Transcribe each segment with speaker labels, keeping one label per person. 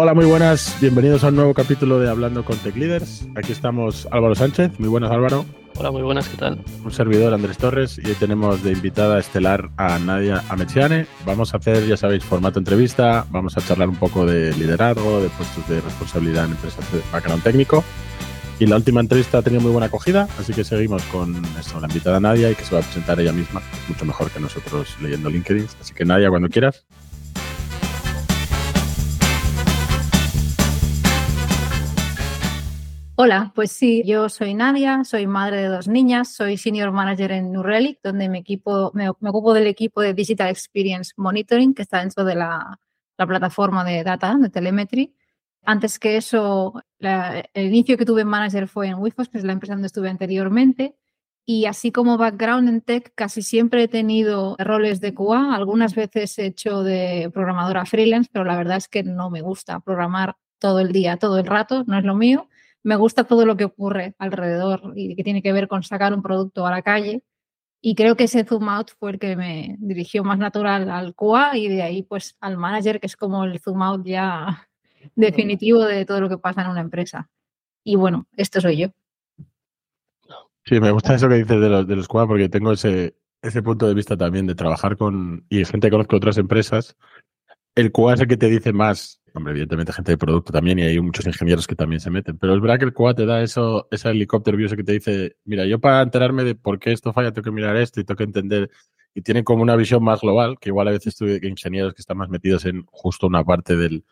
Speaker 1: Hola, muy buenas. Bienvenidos a un nuevo capítulo de Hablando con Tech Leaders. Aquí estamos Álvaro Sánchez. Muy buenas, Álvaro.
Speaker 2: Hola, muy buenas, ¿qué tal?
Speaker 1: Un servidor, Andrés Torres, y hoy tenemos de invitada estelar a Nadia Amechiane. Vamos a hacer, ya sabéis, formato entrevista, vamos a charlar un poco de liderazgo, de puestos de responsabilidad en empresas de background técnico. Y la última entrevista ha tenido muy buena acogida, así que seguimos con la invitada Nadia y que se va a presentar ella misma, mucho mejor que nosotros leyendo LinkedIn. Así que Nadia, cuando quieras.
Speaker 3: Hola, pues sí, yo soy Nadia, soy madre de dos niñas, soy senior manager en New Relic, donde me, equipo, me, ocupo del equipo de Digital Experience Monitoring, que está dentro de la, plataforma de data, de telemetry. Antes que eso, el inicio que tuve en manager fue en Wifos, que es la empresa donde estuve anteriormente. Y así como background en tech, casi siempre he tenido roles de QA. Algunas veces he hecho de programadora freelance, pero la verdad es que no me gusta programar todo el día, todo el rato, no es lo mío me gusta todo lo que ocurre alrededor y que tiene que ver con sacar un producto a la calle. Y creo que ese zoom out fue el que me dirigió más natural al QA y de ahí pues al manager, que es como el zoom out ya definitivo de todo lo que pasa en una empresa. Y bueno, esto soy yo.
Speaker 1: Sí, me gusta eso que dices de los, de los QA porque tengo ese, ese punto de vista también de trabajar con, y gente que conozco otras empresas, el QA es el que te dice más Hombre, evidentemente gente de producto también y hay muchos ingenieros que también se meten. Pero es verdad que el QA te da eso, ese helicóptero view que te dice, mira, yo para enterarme de por qué esto falla tengo que mirar esto y tengo que entender. Y tienen como una visión más global, que igual a veces tuve ingenieros que están más metidos en justo una parte del,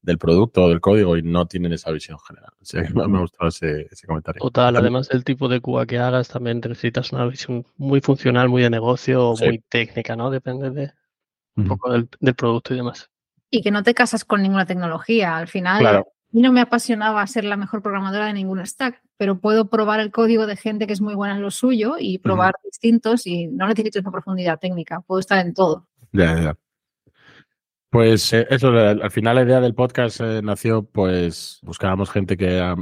Speaker 1: del producto o del código y no tienen esa visión general. O sea, me ha gustado ese, comentario.
Speaker 2: Total, además del tipo de QA que hagas, también necesitas una visión muy funcional, muy de negocio o muy técnica, ¿no? Depende de un poco del, del producto y demás
Speaker 3: y que no te casas con ninguna tecnología. Al final, a mí no me apasionaba ser la mejor programadora de ningún stack, pero puedo probar el código de gente que es muy buena en lo suyo y probar distintos y no necesito esa profundidad técnica, puedo estar en todo.
Speaker 1: Ya, ya. Pues eh, eso, al final la idea del podcast eh, nació, pues buscábamos gente que,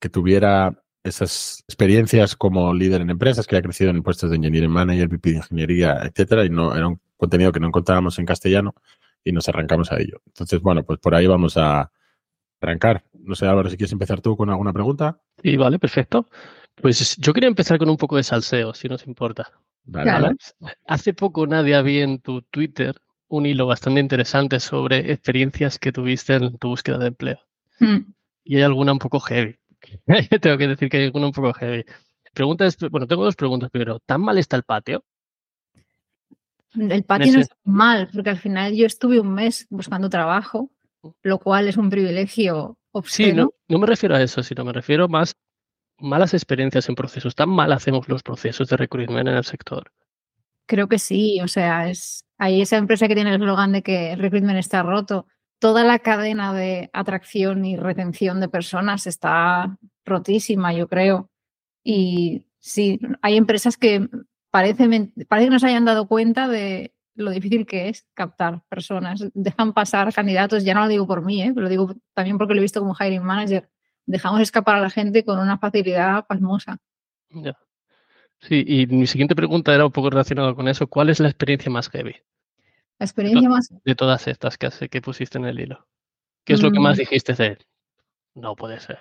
Speaker 1: que tuviera esas experiencias como líder en empresas, que haya crecido en puestos de engineering manager, VP de ingeniería, etcétera, y no era un contenido que no encontrábamos en castellano y nos arrancamos a ello. Entonces, bueno, pues por ahí vamos a arrancar. No sé, Álvaro, si quieres empezar tú con alguna pregunta.
Speaker 2: Sí, vale, perfecto. Pues yo quería empezar con un poco de salseo, si nos importa.
Speaker 1: Vale,
Speaker 2: Hace poco nadie había en tu Twitter un hilo bastante interesante sobre experiencias que tuviste en tu búsqueda de empleo. Hmm. Y hay alguna un poco heavy. tengo que decir que hay alguna un poco heavy. Pregunta es, bueno, tengo dos preguntas primero. ¿Tan mal está el patio?
Speaker 3: El patio no es mal, porque al final yo estuve un mes buscando trabajo, lo cual es un privilegio obsceno.
Speaker 2: Sí, no, no me refiero a eso, sino me refiero más malas experiencias en procesos. ¿Tan mal hacemos los procesos de recruitment en el sector?
Speaker 3: Creo que sí, o sea, es hay esa empresa que tiene el eslogan de que el recruitment está roto. Toda la cadena de atracción y retención de personas está rotísima, yo creo. Y sí, hay empresas que parece, parece que no se hayan dado cuenta de lo difícil que es captar personas. Dejan pasar candidatos, ya no lo digo por mí, ¿eh? lo digo también porque lo he visto como hiring manager. Dejamos escapar a la gente con una facilidad pasmosa.
Speaker 2: Ya. Sí, y mi siguiente pregunta era un poco relacionada con eso. ¿Cuál es la experiencia más heavy?
Speaker 3: La experiencia más.
Speaker 2: De todas estas que, que pusiste en el hilo. ¿Qué es lo que más mm. dijiste de él? No puede ser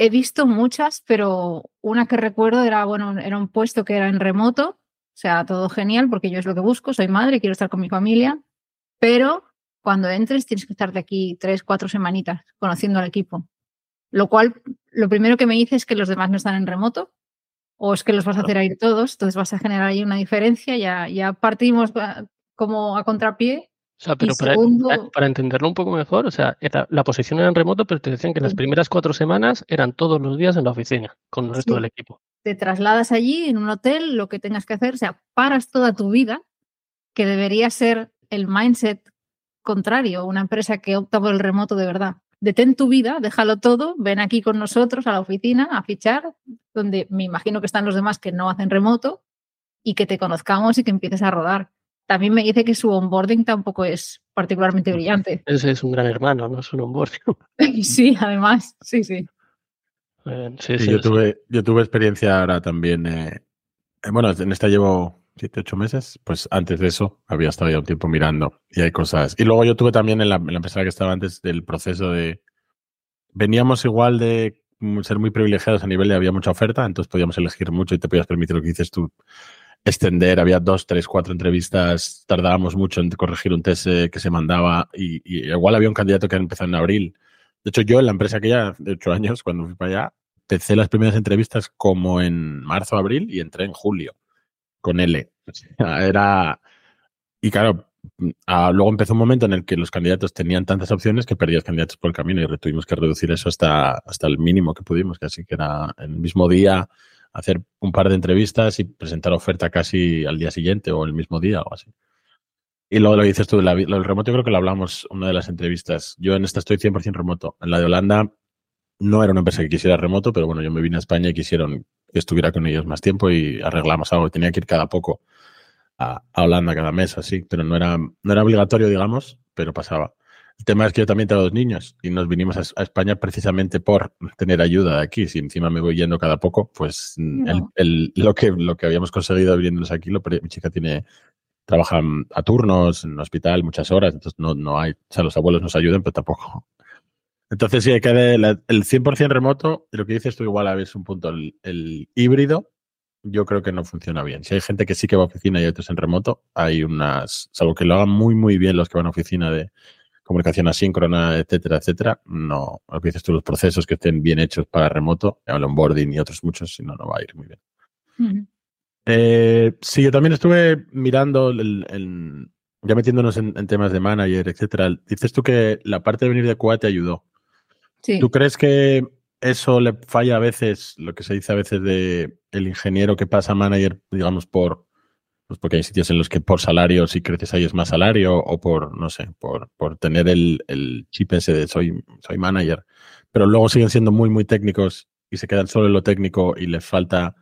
Speaker 3: he visto muchas, pero una que recuerdo era, bueno, era un puesto que era en remoto, o sea, todo genial porque yo es lo que busco, soy madre, quiero estar con mi familia, pero cuando entres tienes que estar de aquí tres, cuatro semanitas conociendo al equipo. Lo cual, lo primero que me dice es que los demás no están en remoto o es que los vas a hacer ahí todos, entonces vas a generar ahí una diferencia, ya, ya partimos como a contrapié
Speaker 2: o sea, pero para, entenderlo un poco mejor, o sea, la posición era en remoto, pero te decían que las primeras cuatro semanas eran todos los días en la oficina con el resto del equipo.
Speaker 3: Te trasladas allí en un hotel, lo que tengas que hacer, o sea, paras toda tu vida, que debería ser el mindset contrario, una empresa que opta por el remoto de verdad. Detén tu vida, déjalo todo, ven aquí con nosotros a la oficina a fichar, donde me imagino que están los demás que no hacen remoto, y que te conozcamos y que empieces a rodar también me dice que su onboarding tampoco es particularmente brillante.
Speaker 2: Ese es un gran hermano, no es un onboarding.
Speaker 3: sí, además, sí, sí.
Speaker 1: sí, yo, tuve, yo tuve experiencia ahora también. Eh, eh, bueno, en esta llevo siete, ocho meses. Pues antes de eso había estado ya un tiempo mirando y hay cosas. Y luego yo tuve también en la, en la empresa que estaba antes del proceso de. Veníamos igual de ser muy privilegiados a nivel de había mucha oferta, entonces podíamos elegir mucho y te podías permitir lo que dices tú, extender. Había dos, tres, cuatro entrevistas, tardábamos mucho en corregir un test que se mandaba y, y igual había un candidato que empezó en abril. De hecho, yo en la empresa que ya de ocho años, cuando fui para allá, empecé las primeras entrevistas como en marzo, abril y entré en julio con L. Era. Y claro, luego empezó un momento en el que los candidatos tenían tantas opciones que perdías candidatos por el camino y tuvimos que reducir eso hasta, hasta el mínimo que pudimos, casi que era el mismo día hacer un par de entrevistas y presentar oferta casi al día siguiente o el mismo día o así. Y luego lo dices tú, lo del remoto, yo creo que lo hablamos una de las entrevistas. Yo en esta estoy 100% remoto. En la de Holanda no era una empresa que quisiera remoto, pero bueno, yo me vine a España y quisieron que estuviera con ellos más tiempo y arreglamos algo. Tenía que ir cada poco a, Holanda, cada mes, así, pero no era, no era obligatorio, digamos, pero pasaba. El tema es que yo también tengo dos niños y nos vinimos a, España precisamente por tener ayuda de aquí. Si encima me voy yendo cada poco, pues el, lo, que, lo que habíamos conseguido viviéndolos aquí, lo, mi chica tiene trabajan a turnos en el hospital muchas horas, entonces no, no hay, o sea, los abuelos nos ayudan, pero tampoco. Entonces sí, hay que el 100% remoto, lo que dices tú igual a veces un punto, el, híbrido, yo creo que no funciona bien. Si hay gente que sí que va a oficina y otros en remoto, hay unas, salvo que lo hagan muy, muy bien los que van a oficina de comunicación asíncrona, etcétera, etcétera, no, lo que dices tú, los procesos que estén bien hechos para remoto, el onboarding y otros muchos, si no, no va a ir muy bien. Eh, sí, yo también estuve mirando, el, ya metiéndonos en, temas de manager, etcétera. Dices tú que la parte de venir de QA te ayudó. Sí. ¿Tú crees que eso le falla a veces, lo que se dice a veces de el ingeniero que pasa a manager, digamos, por pues porque hay sitios en los que por salario, si creces ahí es más salario, o por, no sé, por, por tener el, el chip ese de soy, soy manager, pero luego siguen siendo muy, muy técnicos y se quedan solo en lo técnico y les falta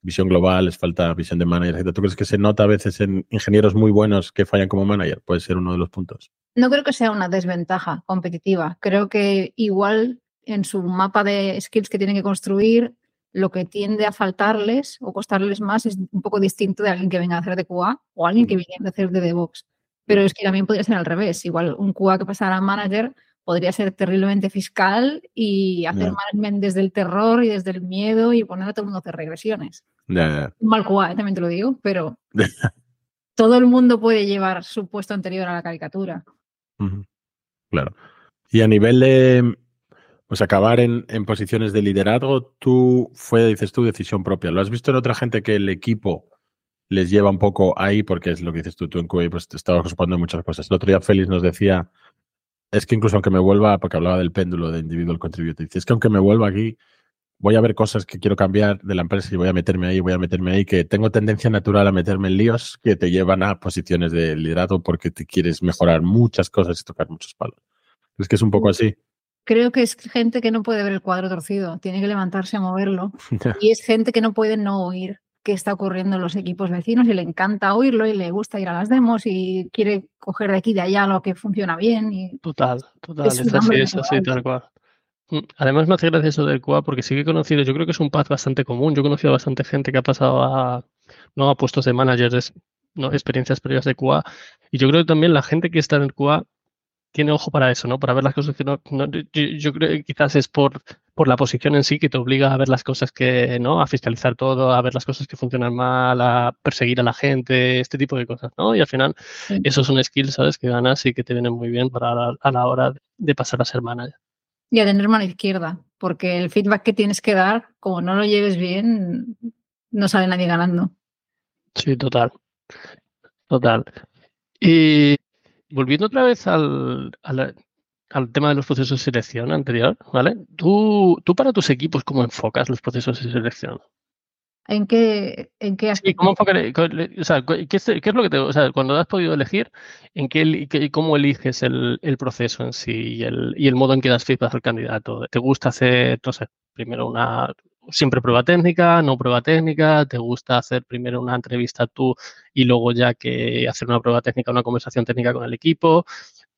Speaker 1: visión global, les falta visión de manager. ¿Tú crees que se nota a veces en ingenieros muy buenos que fallan como manager? Puede ser uno de los puntos.
Speaker 3: No creo que sea una desventaja competitiva. Creo que igual en su mapa de skills que tienen que construir, lo que tiende a faltarles o costarles más es un poco distinto de alguien que venga a hacer de QA o alguien que mm. viene a hacer de DevOps. Pero es que también podría ser al revés. Igual un QA que pasara a manager podría ser terriblemente fiscal y hacer management desde el terror y desde el miedo y poner a todo el mundo a hacer regresiones. Mal cual, también te lo digo, pero todo el mundo puede llevar su puesto anterior a la caricatura.
Speaker 1: Claro. Y a nivel de pues acabar en, en, posiciones de liderazgo, tú fue, dices tú, decisión propia. ¿Lo has visto en otra gente que el equipo les lleva un poco ahí? Porque es lo que dices tú, tú en QA pues te estabas ocupando de muchas cosas. El otro día Félix nos decía es que incluso aunque me vuelva, porque hablaba del péndulo de individual contributor, dice, es que aunque me vuelva aquí, voy a ver cosas que quiero cambiar de la empresa y voy a meterme ahí, voy a meterme ahí, que tengo tendencia natural a meterme en líos que te llevan a posiciones de liderazgo porque te quieres mejorar muchas cosas y tocar muchos palos. Es que es un poco así.
Speaker 3: Creo que es gente que no puede ver el cuadro torcido, tiene que levantarse a moverlo. y es gente que no puede no oír qué está ocurriendo en los equipos vecinos y le encanta oírlo y le gusta ir a las demos y quiere coger de aquí y de allá lo que funciona bien. Y
Speaker 2: total, total, es, así, es así, tal cual. Mm, además me hace gracia eso del QA porque sí que he conocido, yo creo que es un path bastante común, yo he conocido a bastante gente que ha pasado a, no a puestos de managers, no experiencias previas de QA y yo creo que también la gente que está en el QA tiene ojo para eso, ¿no? Para ver las cosas que no, yo, creo que quizás es por, por la posición en sí que te obliga a ver las cosas que, ¿no? A fiscalizar todo, a ver las cosas que funcionan mal, a perseguir a la gente, este tipo de cosas, ¿no? Y al final, esos son skills, ¿sabes? Que ganas y que te vienen muy bien para a la hora de pasar a ser manager.
Speaker 3: Y a tener mano izquierda, porque el feedback que tienes que dar, como no lo lleves bien, no sale nadie ganando.
Speaker 2: Sí, total. Total. Y volviendo otra vez al, al, tema de los procesos de selección anterior, ¿vale? ¿Tú, tú para tus equipos, ¿cómo enfocas los procesos de selección?
Speaker 3: ¿En qué, en qué aspecto?
Speaker 2: ¿cómo o sea, ¿qué, es, lo que te, o sea, cuando has podido elegir, en qué, cómo eliges el, el, proceso en sí y el, y el modo en que das feedback al candidato? ¿Te gusta hacer, no sé, primero una, siempre prueba técnica, no prueba técnica, te gusta hacer primero una entrevista tú y luego ya que hacer una prueba técnica, una conversación técnica con el equipo,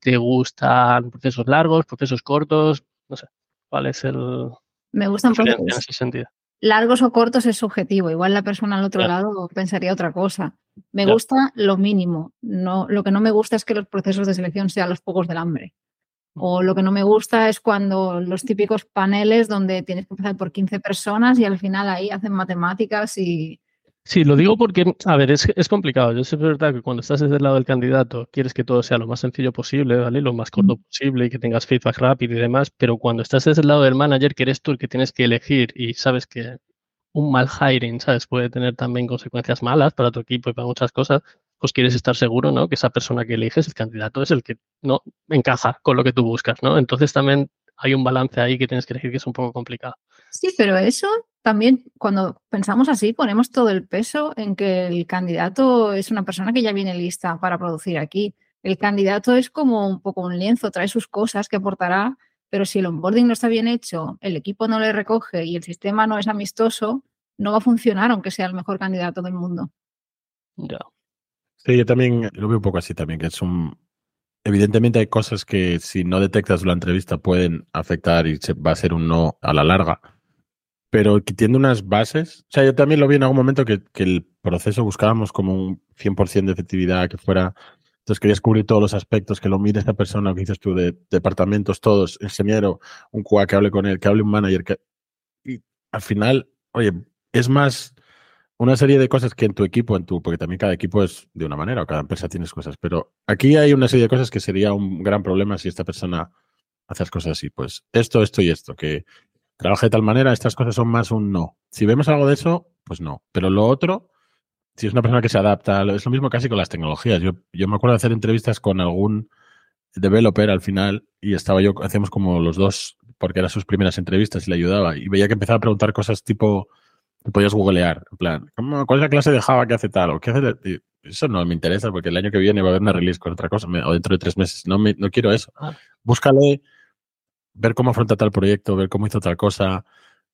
Speaker 2: te gustan procesos largos, procesos cortos, no sé, ¿cuál es el...
Speaker 3: Me gustan procesos.
Speaker 2: En ese sentido.
Speaker 3: largos o cortos es subjetivo. Igual la persona al otro lado pensaría otra cosa. Me gusta lo mínimo. No, lo que no me gusta es que los procesos de selección sean los pocos del hambre. O lo que no me gusta es cuando los típicos paneles donde tienes que empezar por 15 personas y al final ahí hacen matemáticas y...
Speaker 2: Sí, lo digo porque, a ver, es, es complicado. Yo sé es verdad que cuando estás desde el lado del candidato quieres que todo sea lo más sencillo posible, ¿vale? Lo más corto posible y que tengas feedback rápido y demás, pero cuando estás desde el lado del manager, que eres tú el que tienes que elegir y sabes que un mal hiring, ¿sabes? Puede tener también consecuencias malas para tu equipo y para muchas cosas, pues quieres estar seguro, ¿no? Que esa persona que eliges, el candidato, es el que no encaja con lo que tú buscas, ¿no? Entonces también hay un balance ahí que tienes que elegir que es un poco complicado.
Speaker 3: Sí, pero eso también, cuando pensamos así, ponemos todo el peso en que el candidato es una persona que ya viene lista para producir aquí. El candidato es como un poco un lienzo, trae sus cosas que aportará, pero si el onboarding no está bien hecho, el equipo no le recoge y el sistema no es amistoso, no va a funcionar aunque sea el mejor candidato del mundo.
Speaker 2: Ya.
Speaker 1: Sí, yo también lo veo un poco así también, que es un... Evidentemente hay cosas que si no detectas la entrevista pueden afectar y se va a ser un no a la larga, pero tiene unas bases. O sea, yo también lo vi en algún momento que, que el proceso buscábamos como un 100% de efectividad, que fuera... Entonces querías cubrir todos los aspectos, que lo mire esta persona, que dices tú, de departamentos todos, ingeniero, un QA que hable con él, que hable un manager, que... Y al final, oye, es más una serie de cosas que en tu equipo, en tu, porque también cada equipo es de una manera o cada empresa tienes cosas, pero aquí hay una serie de cosas que sería un gran problema si esta persona hace las cosas así. Pues esto, esto y esto, que trabaje de tal manera, estas cosas son más un no. Si vemos algo de eso, pues no. Pero lo otro, si es una persona que se adapta, es lo mismo casi con las tecnologías. Yo, yo me acuerdo de hacer entrevistas con algún developer al final y estaba yo, hacemos como los dos, porque eran sus primeras entrevistas y le ayudaba y veía que empezaba a preguntar cosas tipo podías googlear, en plan, ¿cuál es la clase de Java que hace tal? ¿O qué hace? Eso no me interesa porque el año que viene va a haber una release con otra cosa, o dentro de tres meses. No, me, no quiero eso. Ah. Búscale, ver cómo afronta tal proyecto, ver cómo hizo tal cosa.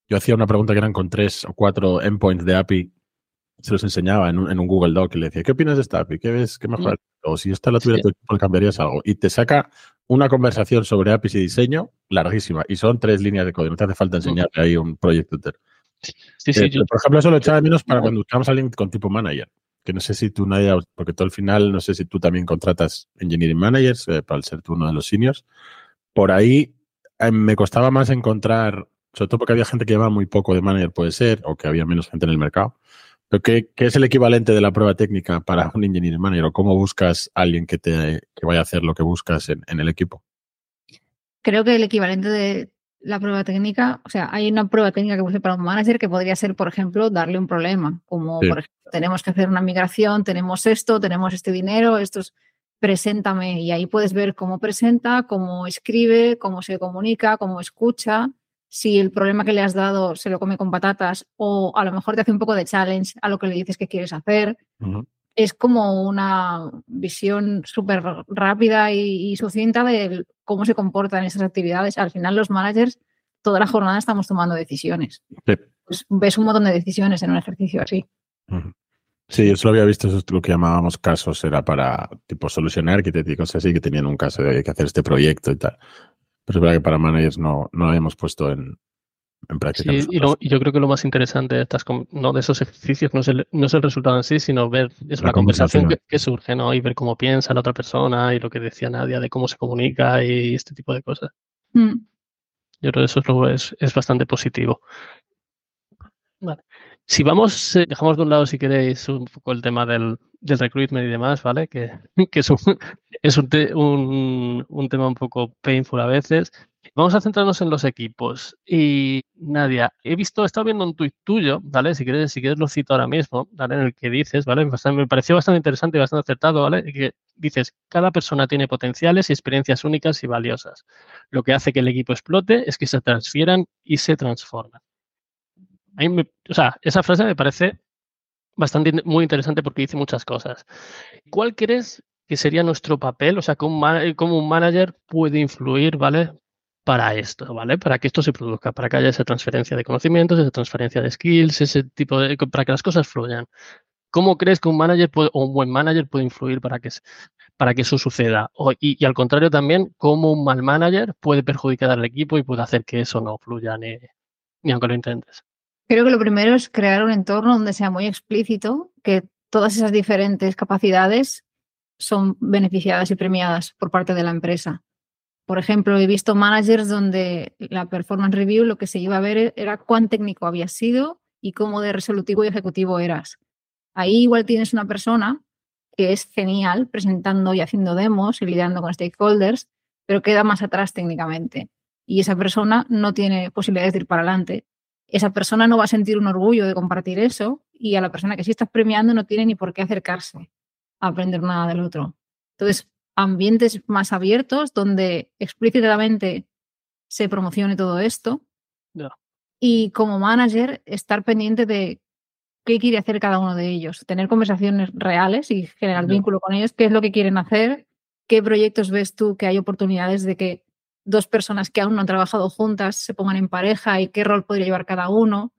Speaker 1: Yo hacía una pregunta que eran con tres o cuatro endpoints de API, se los enseñaba en un, en un Google Doc y le decía, ¿qué opinas de esta API? ¿Qué ves? ¿Qué mejor? Mm. O si esta la tuviera tu cambiarías algo. Y te saca una conversación sobre APIs y diseño larguísima. Y son tres líneas de código. No te hace falta mm. enseñarle ahí un proyecto entero. Eh, por ejemplo, eso lo echaba de menos para cuando buscamos a alguien con tipo manager. Que no sé si tú, Nadia, porque tú al final, no sé si tú también contratas engineering managers eh, para ser tú uno de los seniors. Por ahí eh, me costaba más encontrar, sobre todo porque había gente que llevaba muy poco de manager, puede ser, o que había menos gente en el mercado. Pero ¿qué, es el equivalente de la prueba técnica para un engineering manager? ¿O cómo buscas a alguien que, te, que vaya a hacer lo que buscas en, en el equipo?
Speaker 3: Creo que el equivalente de, la prueba técnica, o sea, hay una prueba técnica que puse para un manager que podría ser, por ejemplo, darle un problema, como por ejemplo, tenemos que hacer una migración, tenemos esto, tenemos este dinero, esto es, preséntame y ahí puedes ver cómo presenta, cómo escribe, cómo se comunica, cómo escucha, si el problema que le has dado se lo come con patatas o a lo mejor te hace un poco de challenge a lo que le dices que quieres hacer. Es como una visión súper rápida y, y sucinta de cómo se comportan esas actividades. Al final los managers toda la jornada estamos tomando decisiones. Pues ves un montón de decisiones en un ejercicio así.
Speaker 1: Sí, yo solo había visto eso, lo que llamábamos casos, era para tipo solucionar cosas así, que tenían un caso de hay que hacer este proyecto y tal. Pero es verdad que para managers no, no lo habíamos puesto en, en práctica.
Speaker 2: Sí, y, yo creo que lo más interesante de, estas, no, de esos ejercicios no es, el, no es el resultado en sí, sino ver es la, conversación, que, surge, ¿no? Y ver cómo piensa la otra persona y lo que decía Nadia de cómo se comunica y este tipo de cosas. Mm. Yo creo que eso es, es bastante positivo. Vale. Si vamos, eh, dejamos de un lado, si queréis, un poco el tema del, del recruitment y demás, ¿vale? Que, que es, un, es un, un, tema un poco painful a veces. Vamos a centrarnos en los equipos. Y Nadia, he visto, he estado viendo un tuit tuyo, ¿vale? Si quieres, si quieres lo cito ahora mismo, ¿vale? En el que dices, ¿vale? me pareció bastante interesante y bastante acertado, ¿vale? Que dices, cada persona tiene potenciales y experiencias únicas y valiosas. Lo que hace que el equipo explote es que se transfieran y se transforman o sea, esa frase me parece bastante muy interesante porque dice muchas cosas. ¿Cuál crees que sería nuestro papel? O sea, cómo un, manager puede influir, ¿vale? Para esto, ¿vale? Para que esto se produzca, para que haya esa transferencia de conocimientos, esa transferencia de skills, ese tipo de. para que las cosas fluyan. ¿Cómo crees que un manager o un buen manager puede influir para que, para que eso suceda? y, y, al contrario también, ¿cómo un mal manager puede perjudicar al equipo y puede hacer que eso no fluya ni, ni aunque lo intentes?
Speaker 3: Creo que lo primero es crear un entorno donde sea muy explícito que todas esas diferentes capacidades son beneficiadas y premiadas por parte de la empresa. Por ejemplo, he visto managers donde la performance review lo que se iba a ver era cuán técnico habías sido y cómo de resolutivo y ejecutivo eras. Ahí igual tienes una persona que es genial presentando y haciendo demos y lidiando con stakeholders, pero queda más atrás técnicamente. Y esa persona no tiene posibilidades de ir para adelante. Esa persona no va a sentir un orgullo de compartir eso y a la persona que sí estás premiando no tiene ni por qué acercarse a aprender nada del otro. Entonces, ambientes más abiertos donde explícitamente se promocione todo esto. Y como manager, estar pendiente de qué quiere hacer cada uno de ellos, tener conversaciones reales y generar vínculo con ellos, qué es lo que quieren hacer, qué proyectos ves tú que hay oportunidades de que dos personas que aún no han trabajado juntas se pongan en pareja y qué rol podría llevar cada uno,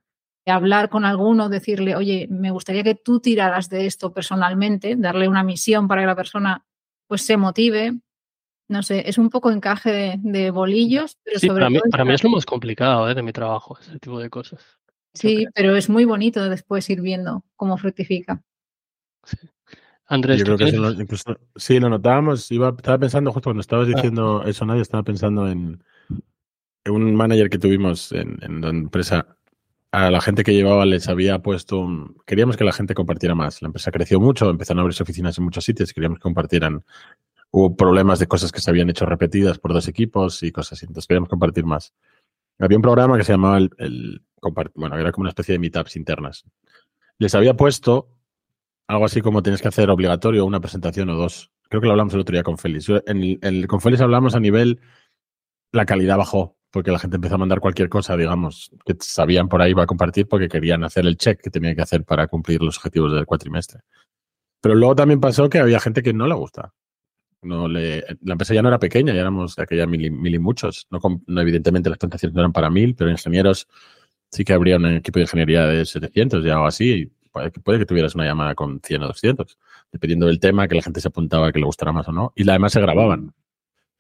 Speaker 3: hablar con alguno, decirle, oye, me gustaría que tú tiraras de esto personalmente, darle una misión para que la persona pues se motive. No sé, es un poco encaje de, bolillos, pero sobre
Speaker 2: para,
Speaker 3: mí,
Speaker 2: para mí es lo más complicado ¿eh? de mi trabajo, ese tipo de cosas.
Speaker 3: Sí, pero es muy bonito después ir viendo cómo fructifica.
Speaker 2: Andrés,
Speaker 1: Yo creo que lo, incluso, sí, lo notábamos. Iba, estaba pensando, justo cuando estabas ah. diciendo eso, nadie estaba pensando en, un manager que tuvimos en, en la empresa. A la gente que llevaba les había puesto. queríamos que la gente compartiera más. La empresa creció mucho, empezaron a abrirse oficinas en muchos sitios, queríamos que compartieran. Hubo problemas de cosas que se habían hecho repetidas por dos equipos y cosas así. Entonces queríamos compartir más. Había un programa que se llamaba el bueno, era como una especie de meetups internas. Les había puesto algo así como tienes que hacer obligatorio una presentación o dos. Creo que lo hablamos el otro día con Félix. En el, con Félix hablamos a nivel, la calidad bajó, porque la gente empezó a mandar cualquier cosa, digamos, que sabían por ahí va a compartir porque querían hacer el check que tenían que hacer para cumplir los objetivos del cuatrimestre. Pero luego también pasó que había gente que no le gusta. No le, la empresa ya no era pequeña, ya éramos aquella mil y, mil y muchos. No, evidentemente las presentaciones no eran para mil, pero ingenieros sí que habría un equipo de ingeniería de 700 ya o así. Puede que, puede que tuvieras una llamada con 100 o 200, dependiendo del tema, que la gente se apuntaba que le gustara más o no. Y además se grababan.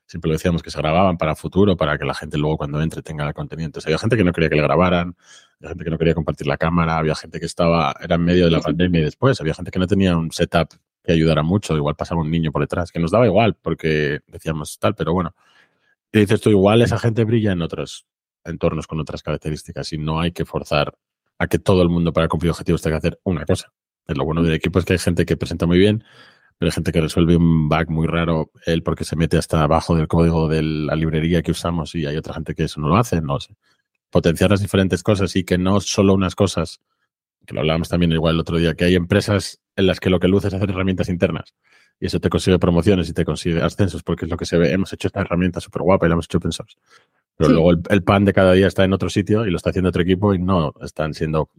Speaker 1: Siempre lo decíamos que se grababan para futuro, para que la gente luego cuando entre tenga el contenido. Entonces había gente que no quería que le grabaran, había gente que no quería compartir la cámara, había gente que estaba, era en medio de la pandemia y después, había gente que no tenía un setup que ayudara mucho, igual pasaba un niño por detrás, que nos daba igual porque decíamos tal, pero bueno. Y dices tú, igual esa gente brilla en otros entornos con otras características y no hay que forzar a que todo el mundo para cumplir objetivos tenga que hacer una cosa. Lo bueno del equipo es que hay gente que presenta muy bien, pero hay gente que resuelve un bug muy raro, él porque se mete hasta abajo del código de la librería que usamos y hay otra gente que eso no lo hace, no sé. Potenciar las diferentes cosas y que no solo unas cosas, que lo hablábamos también igual el otro día, que hay empresas en las que lo que luce es hacer herramientas internas y eso te consigue promociones y te consigue ascensos porque es lo que se ve. Hemos hecho esta herramienta súper guapa y la hemos hecho open source. Pero luego el, pan de cada día está en otro sitio y lo está haciendo otro equipo y no están siendo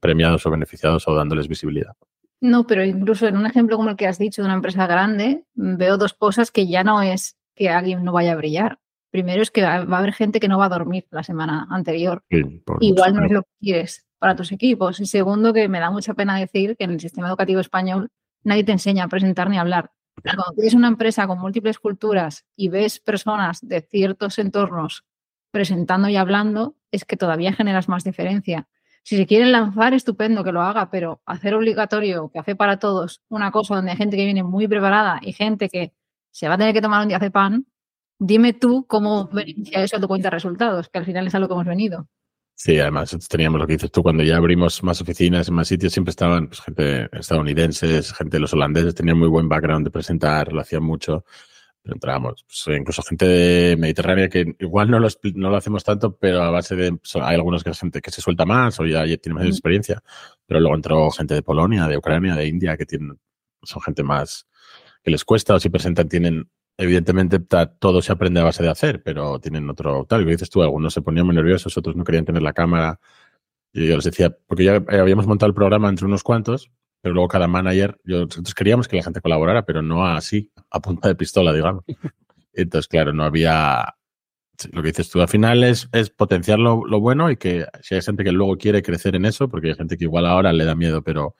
Speaker 1: premiados o beneficiados o dándoles visibilidad.
Speaker 3: No, pero incluso en un ejemplo como el que has dicho de una empresa grande, veo dos cosas que ya no es que alguien no vaya a brillar. Primero es que va a haber gente que no va a dormir la semana anterior. Igual no es lo que quieres para tus equipos. Y segundo, que me da mucha pena decir que en el sistema educativo español nadie te enseña a presentar ni a hablar. Cuando tienes una empresa con múltiples culturas y ves personas de ciertos entornos presentando y hablando, es que todavía generas más diferencia. Si se quieren lanzar, estupendo que lo haga, pero hacer obligatorio, que hace para todos, una cosa donde hay gente que viene muy preparada y gente que se va a tener que tomar un día de pan, dime tú cómo beneficia eso a tu cuenta de resultados, que al final es a lo que hemos venido.
Speaker 1: Sí, además teníamos lo que dices tú, cuando ya abrimos más oficinas en más sitios, siempre estaban pues, gente estadounidense, gente de los holandeses, tenían muy buen background de presentar, lo hacían mucho entrábamos. Pues, incluso gente de Mediterránea que igual no lo, no lo hacemos tanto, pero a base de. Pues, hay algunos que gente que se suelta más o ya, tiene más experiencia. Pero luego entró gente de Polonia, de Ucrania, de India, que tienen, son gente más que les cuesta o si presentan, tienen. Evidentemente, todo se aprende a base de hacer, pero tienen otro tal. Y dices tú, algunos se ponían muy nerviosos, otros no querían tener la cámara. Y yo les decía, porque ya habíamos montado el programa entre unos cuantos, pero luego cada manager, yo, nosotros queríamos que la gente colaborara, pero no así, a punta de pistola, digamos. Entonces, claro, no había lo que dices tú al final es, es potenciar lo, bueno y que si hay gente que luego quiere crecer en eso, porque hay gente que igual ahora le da miedo, pero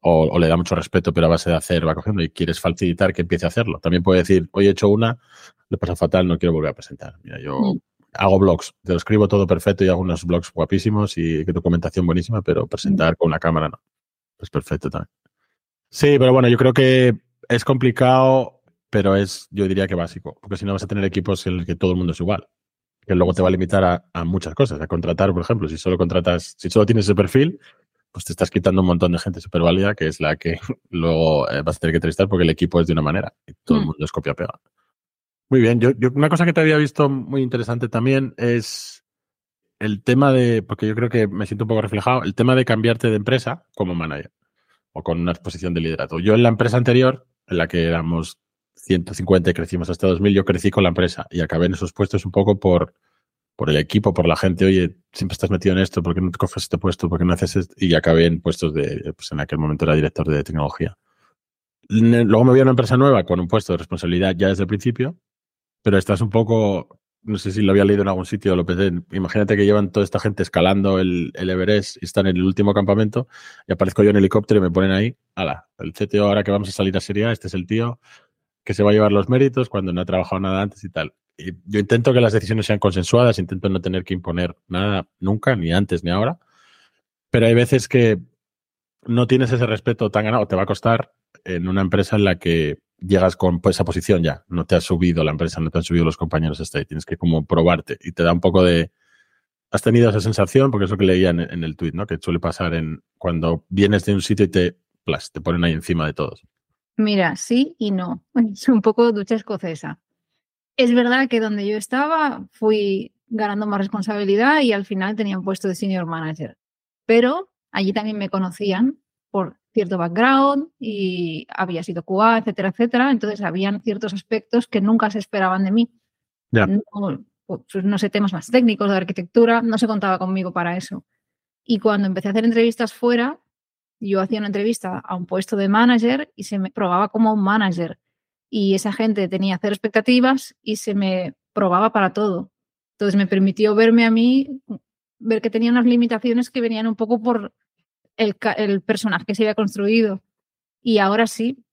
Speaker 1: o, le da mucho respeto, pero a base de hacer va cogiendo y quieres facilitar que empiece a hacerlo. También puede decir, hoy he hecho una, le pasa fatal, no quiero volver a presentar. Mira, yo mm. hago blogs, te lo escribo todo perfecto y hago unos blogs guapísimos y documentación buenísima, pero presentar con una cámara no. Es perfecto también. Sí, pero bueno, yo creo que es complicado, pero es, yo diría que básico, porque si no vas a tener equipos en los que todo el mundo es igual, que luego te va a limitar a, a muchas cosas, a contratar, por ejemplo, si solo contratas, si solo tienes ese perfil, pues te estás quitando un montón de gente súper válida, que es la que luego eh, vas a tener que entrevistar porque el equipo es de una manera y todo el mm. mundo es copia-pega. Muy bien, yo, yo, una cosa que te había visto muy interesante también es el tema de, porque yo creo que me siento un poco reflejado, el tema de cambiarte de empresa como manager o con una exposición de liderazgo. Yo en la empresa anterior, en la que éramos 150 y crecimos hasta 2000, yo crecí con la empresa y acabé en esos puestos un poco por, por el equipo, por la gente, oye, siempre estás metido en esto, ¿por qué no te coges este puesto? ¿Por qué no haces esto? Y acabé en puestos de, pues en aquel momento era director de tecnología. Luego me voy a una empresa nueva con un puesto de responsabilidad ya desde el principio pero estás un poco, no sé si lo había leído en algún sitio, lo pensé, imagínate que llevan toda esta gente escalando el, Everest y están en el último campamento y aparezco yo en helicóptero y me ponen ahí, ala, el CTO ahora que vamos a salir a Serie este es el tío que se va a llevar los méritos cuando no ha trabajado nada antes y tal. Y yo intento que las decisiones sean consensuadas, intento no tener que imponer nada nunca, ni antes ni ahora, pero hay veces que no tienes ese respeto tan ganado, te va a costar en una empresa en la que llegas con pues, esa posición ya, no te ha subido la empresa, no te han subido los compañeros hasta ahí, tienes que como probarte y te da un poco de... Has tenido esa sensación, porque es lo que leía en, el tweet, ¿no? Que suele pasar en cuando vienes de un sitio y te, plas, te ponen ahí encima de todos.
Speaker 3: Mira, sí y no. Es un poco ducha escocesa. Es verdad que donde yo estaba fui ganando más responsabilidad y al final tenía un puesto de senior manager. Pero allí también me conocían por cierto background y había sido QA, etcétera, etcétera. Entonces, habían ciertos aspectos que nunca se esperaban de mí. No, pues, no sé, temas más técnicos de arquitectura, no se contaba conmigo para eso. Y cuando empecé a hacer entrevistas fuera, yo hacía una entrevista a un puesto de manager y se me probaba como un manager. Y esa gente tenía cero expectativas y se me probaba para todo. Entonces me permitió verme a mí, ver que tenía unas limitaciones que venían un poco por el, personaje que se había construido. Y ahora sí,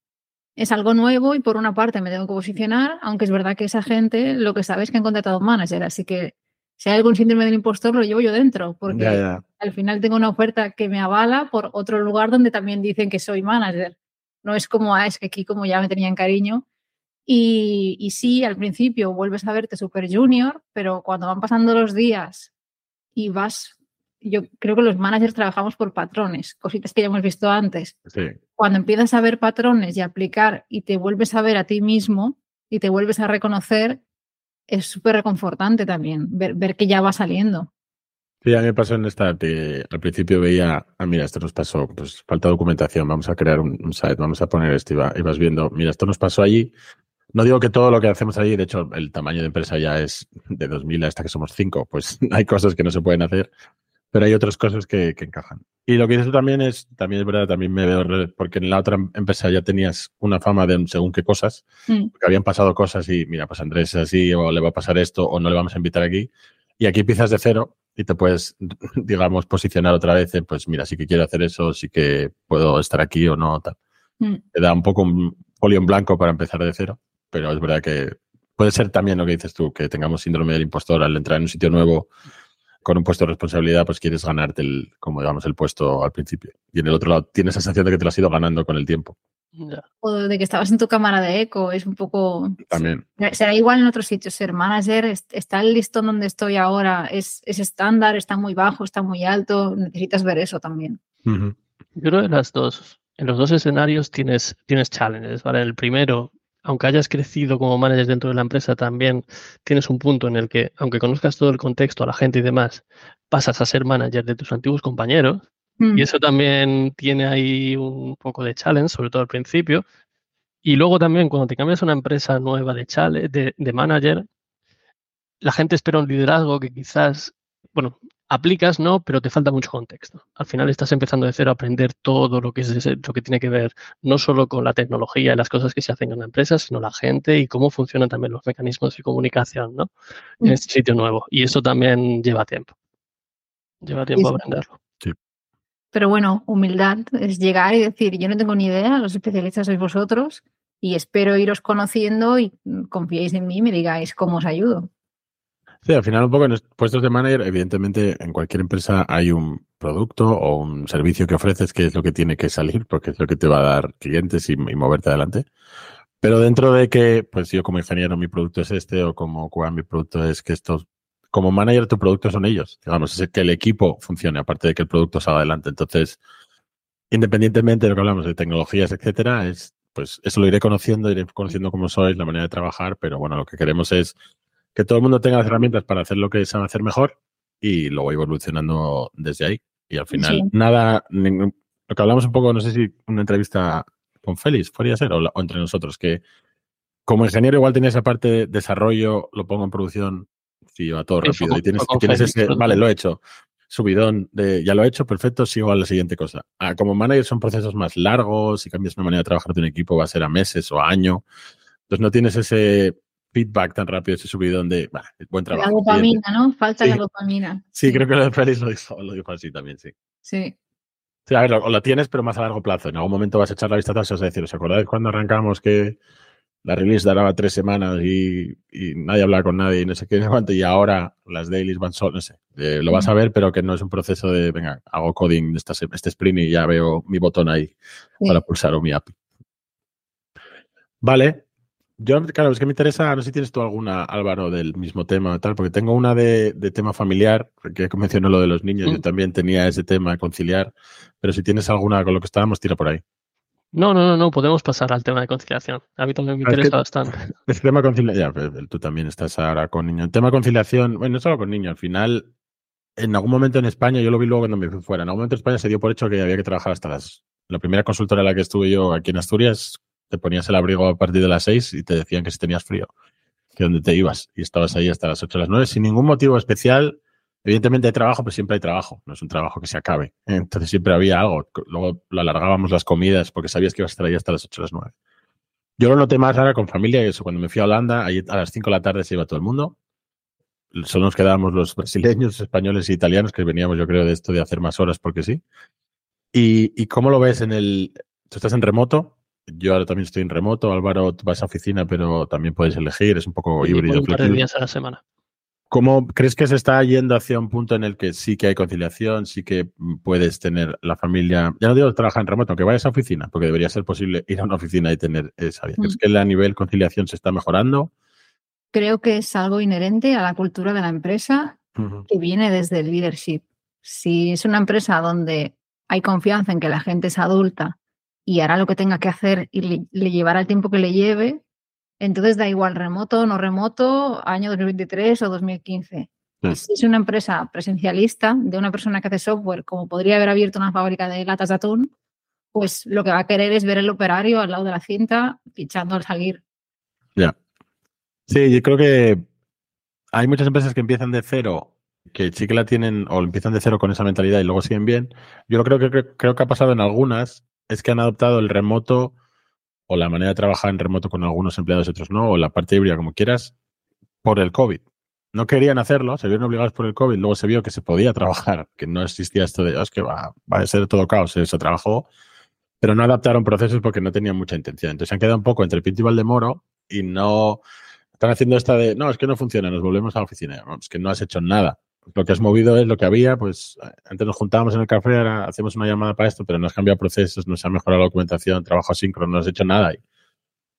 Speaker 3: es algo nuevo y por una parte me tengo que posicionar, aunque es verdad que esa gente lo que sabe es que han contratado un manager, así que si hay algún síndrome del impostor lo llevo yo dentro, porque al final tengo una oferta que me avala por otro lugar donde también dicen que soy manager. No es como, ah, es que aquí como ya me tenían cariño. Y, y sí, al principio vuelves a verte super junior, pero cuando van pasando los días y vas yo creo que los managers trabajamos por patrones, cositas que ya hemos visto antes. Cuando empiezas a ver patrones y aplicar y te vuelves a ver a ti mismo y te vuelves a reconocer, es súper reconfortante también ver, que ya va saliendo.
Speaker 1: Sí, a mí me pasó en esta, que al principio veía, ah, mira, esto nos pasó, pues falta documentación, vamos a crear un, site, vamos a poner esto y, vas viendo, mira, esto nos pasó allí. No digo que todo lo que hacemos allí, de hecho, el tamaño de empresa ya es de 2.000 hasta que somos 5, pues hay cosas que no se pueden hacer, pero hay otras cosas que, encajan. Y lo que dices tú también es, también es verdad, también me veo, porque en la otra empresa ya tenías una fama de según qué cosas, mm. que habían pasado cosas y mira, pues Andrés es así, o le va a pasar esto, o no le vamos a invitar aquí. Y aquí empiezas de cero y te puedes, digamos, posicionar otra vez pues mira, sí que quiero hacer eso, sí que puedo estar aquí o no, tal. Mm. Te da un poco un folio en blanco para empezar de cero, pero es verdad que puede ser también lo que dices tú, que tengamos síndrome del impostor al entrar en un sitio nuevo con un puesto de responsabilidad, pues quieres ganarte el, como digamos, el puesto al principio. Y en el otro lado tienes la sensación de que te lo has ido ganando con el tiempo.
Speaker 3: O de que estabas en tu cámara de eco, es un poco...
Speaker 1: También.
Speaker 3: Será igual en otros sitios, ser manager, está el listón donde estoy ahora, es, estándar, está muy bajo, está muy alto, necesitas ver eso también.
Speaker 2: Yo creo que las dos, en los dos escenarios tienes, tienes challenges, ¿vale? El primero, aunque hayas crecido como manager dentro de la empresa, también tienes un punto en el que, aunque conozcas todo el contexto, a la gente y demás, pasas a ser manager de tus antiguos compañeros. Y mm. eso también tiene ahí un poco de challenge, sobre todo al principio. Y luego también, cuando te cambias a una empresa nueva de, challenge, de, de manager, la gente espera un liderazgo que quizás, bueno, aplicas, ¿no? Pero te falta mucho contexto. Al final estás empezando de cero a aprender todo lo que es lo que tiene que ver no solo con la tecnología y las cosas que se hacen en la empresa, sino la gente y cómo funcionan también los mecanismos de comunicación, ¿no? En mm. este sitio nuevo. Y eso también lleva tiempo. Lleva tiempo aprenderlo.
Speaker 1: Sí.
Speaker 3: Pero bueno, humildad es llegar y decir, yo no tengo ni idea, los especialistas sois vosotros y espero iros conociendo y confiéis en mí y me digáis cómo os ayudo.
Speaker 1: Sí, al final un poco en puestos de manager, evidentemente en cualquier empresa hay un producto o un servicio que ofreces que es lo que tiene que salir porque es lo que te va a dar clientes y, moverte adelante. Pero dentro de que, pues yo como ingeniero mi producto es este o como QA mi producto es que estos, como manager tu producto son ellos, digamos, es que el equipo funcione, aparte de que el producto salga adelante. Entonces, independientemente de lo que hablamos de tecnologías, etcétera, es, pues eso lo iré conociendo, iré conociendo cómo sois, la manera de trabajar, pero bueno, lo que queremos es que todo el mundo tenga las herramientas para hacer lo que sabe hacer mejor y lo voy evolucionando desde ahí. Y al final, nada, lo que hablamos un poco, no sé si una entrevista con Félix podría ser o, entre nosotros, que como ingeniero igual tienes esa parte de desarrollo, lo pongo en producción, si va todo rápido y tienes, tienes ese, vale, lo he hecho, subidón de ya lo he hecho, perfecto, sigo a la siguiente cosa. Ah, como manager son procesos más largos, si cambias una manera de trabajar de un equipo va a ser a meses o a año. Entonces no tienes ese feedback tan rápido, ese subidón de buen trabajo.
Speaker 3: La dopamina, ¿no? Falta la dopamina.
Speaker 1: Sí, creo que lo de Félix lo dijo, lo dijo así también, sí.
Speaker 3: Sí.
Speaker 1: Sí, a ver, o lo tienes, pero más a largo plazo. En algún momento vas a echar la vista atrás y vas a decir, ¿os acordáis cuando arrancamos que la release duraba tres semanas y, nadie hablaba con nadie y no sé qué, cuánto, y ahora las dailies van solo, no sé, eh, lo vas a ver, pero que no es un proceso de, venga, hago coding de este sprint y ya veo mi botón ahí para pulsar o mi API. Vale, yo, claro, es que me interesa, no sé si tienes tú alguna, Álvaro, del mismo tema tal, porque tengo una de, tema familiar, que mencionó lo de los niños, yo mm. también tenía ese tema conciliar, pero si tienes alguna con lo que estábamos, tira por ahí.
Speaker 2: No, no, no, no, podemos pasar al tema de conciliación. A mí también me interesa bastante.
Speaker 1: El tema conciliación, pues, tú también estás ahora con niños. El tema conciliación, bueno, no solo con niños, al final, en algún momento en España, yo lo vi luego cuando me fui fuera, en algún momento en España se dio por hecho que había que trabajar hasta las... La primera consultora en la que estuve yo aquí en Asturias, te ponías el abrigo a partir de las seis y te decían que si tenías frío, que donde te ibas y estabas ahí hasta las ocho o las nueve sin ningún motivo especial. Evidentemente hay trabajo, pero siempre hay trabajo, no es un trabajo que se acabe. Entonces siempre había algo. Luego lo alargábamos las comidas porque sabías que ibas a estar ahí hasta las ocho o las nueve. Yo lo noté más ahora con familia y eso. Cuando me fui a Holanda, ahí a las cinco de la tarde se iba todo el mundo. Solo nos quedábamos los brasileños, españoles e italianos, que veníamos, yo creo, de esto de hacer más horas porque sí. ¿Y, y cómo lo ves en el... Tú estás en remoto, yo ahora también estoy en remoto, Álvaro, tú vas a oficina, pero también puedes elegir, es un poco híbrido.
Speaker 2: Un par de días a la semana.
Speaker 1: ¿Cómo crees que se está yendo hacia un punto en el que sí que hay conciliación, sí que puedes tener la familia, ya no digo trabajar en remoto, que vayas a oficina, porque debería ser posible ir a una oficina y tener esa vida. ¿Crees mm. que a nivel conciliación se está mejorando?
Speaker 3: Creo que es algo inherente a la cultura de la empresa que viene desde el leadership. Si es una empresa donde hay confianza en que la gente es adulta y hará lo que tenga que hacer y le, llevará el tiempo que le lleve, entonces da igual remoto o no remoto, año 2023 o 2015. Si es una empresa presencialista de una persona que hace software, como podría haber abierto una fábrica de latas de atún, pues lo que va a querer es ver el operario al lado de la cinta, fichando al salir.
Speaker 1: Ya. Sí, yo creo que hay muchas empresas que empiezan de cero, que sí que la tienen, o empiezan de cero con esa mentalidad y luego siguen bien. Yo creo que creo que ha pasado en algunas es que han adoptado el remoto o la manera de trabajar en remoto con algunos empleados y otros no, o la parte híbrida como quieras, por el COVID. No querían hacerlo, se vieron obligados por el COVID, luego se vio que se podía trabajar, que no existía esto de, oh, es que va, va a ser todo caos, se trabajó, pero no adaptaron procesos porque no tenían mucha intención. Entonces han quedado un poco entre Pinto y Valdemoro y no están haciendo esta de, no, es que no funciona, nos volvemos a la oficina. es que no has hecho nada lo que has movido es lo que había, pues antes nos juntábamos en el café, ahora hacemos una llamada para esto, pero no has cambiado procesos, no se ha mejorado la documentación, trabajo asíncrono, no has hecho nada. Y,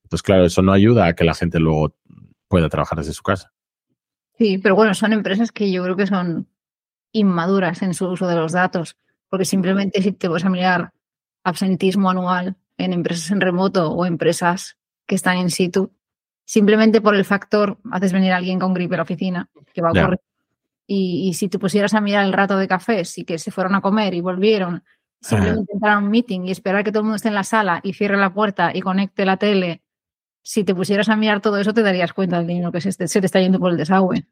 Speaker 1: entonces, claro, eso no ayuda a que la gente luego pueda trabajar desde su casa.
Speaker 3: Sí, pero bueno, son empresas que yo creo que son inmaduras en su uso de los datos, porque simplemente si te vas a mirar absentismo anual en empresas en remoto o empresas que están in situ, simplemente por el factor haces venir a alguien con gripe a la oficina, que va a ocurrir y, si te pusieras a mirar el rato de cafés y que se fueron a comer y volvieron, simplemente entrar a un meeting y esperar que todo el mundo esté en la sala y cierre la puerta y conecte la tele, si te pusieras a mirar todo eso te darías cuenta del dinero que se, te está yendo por el desagüe.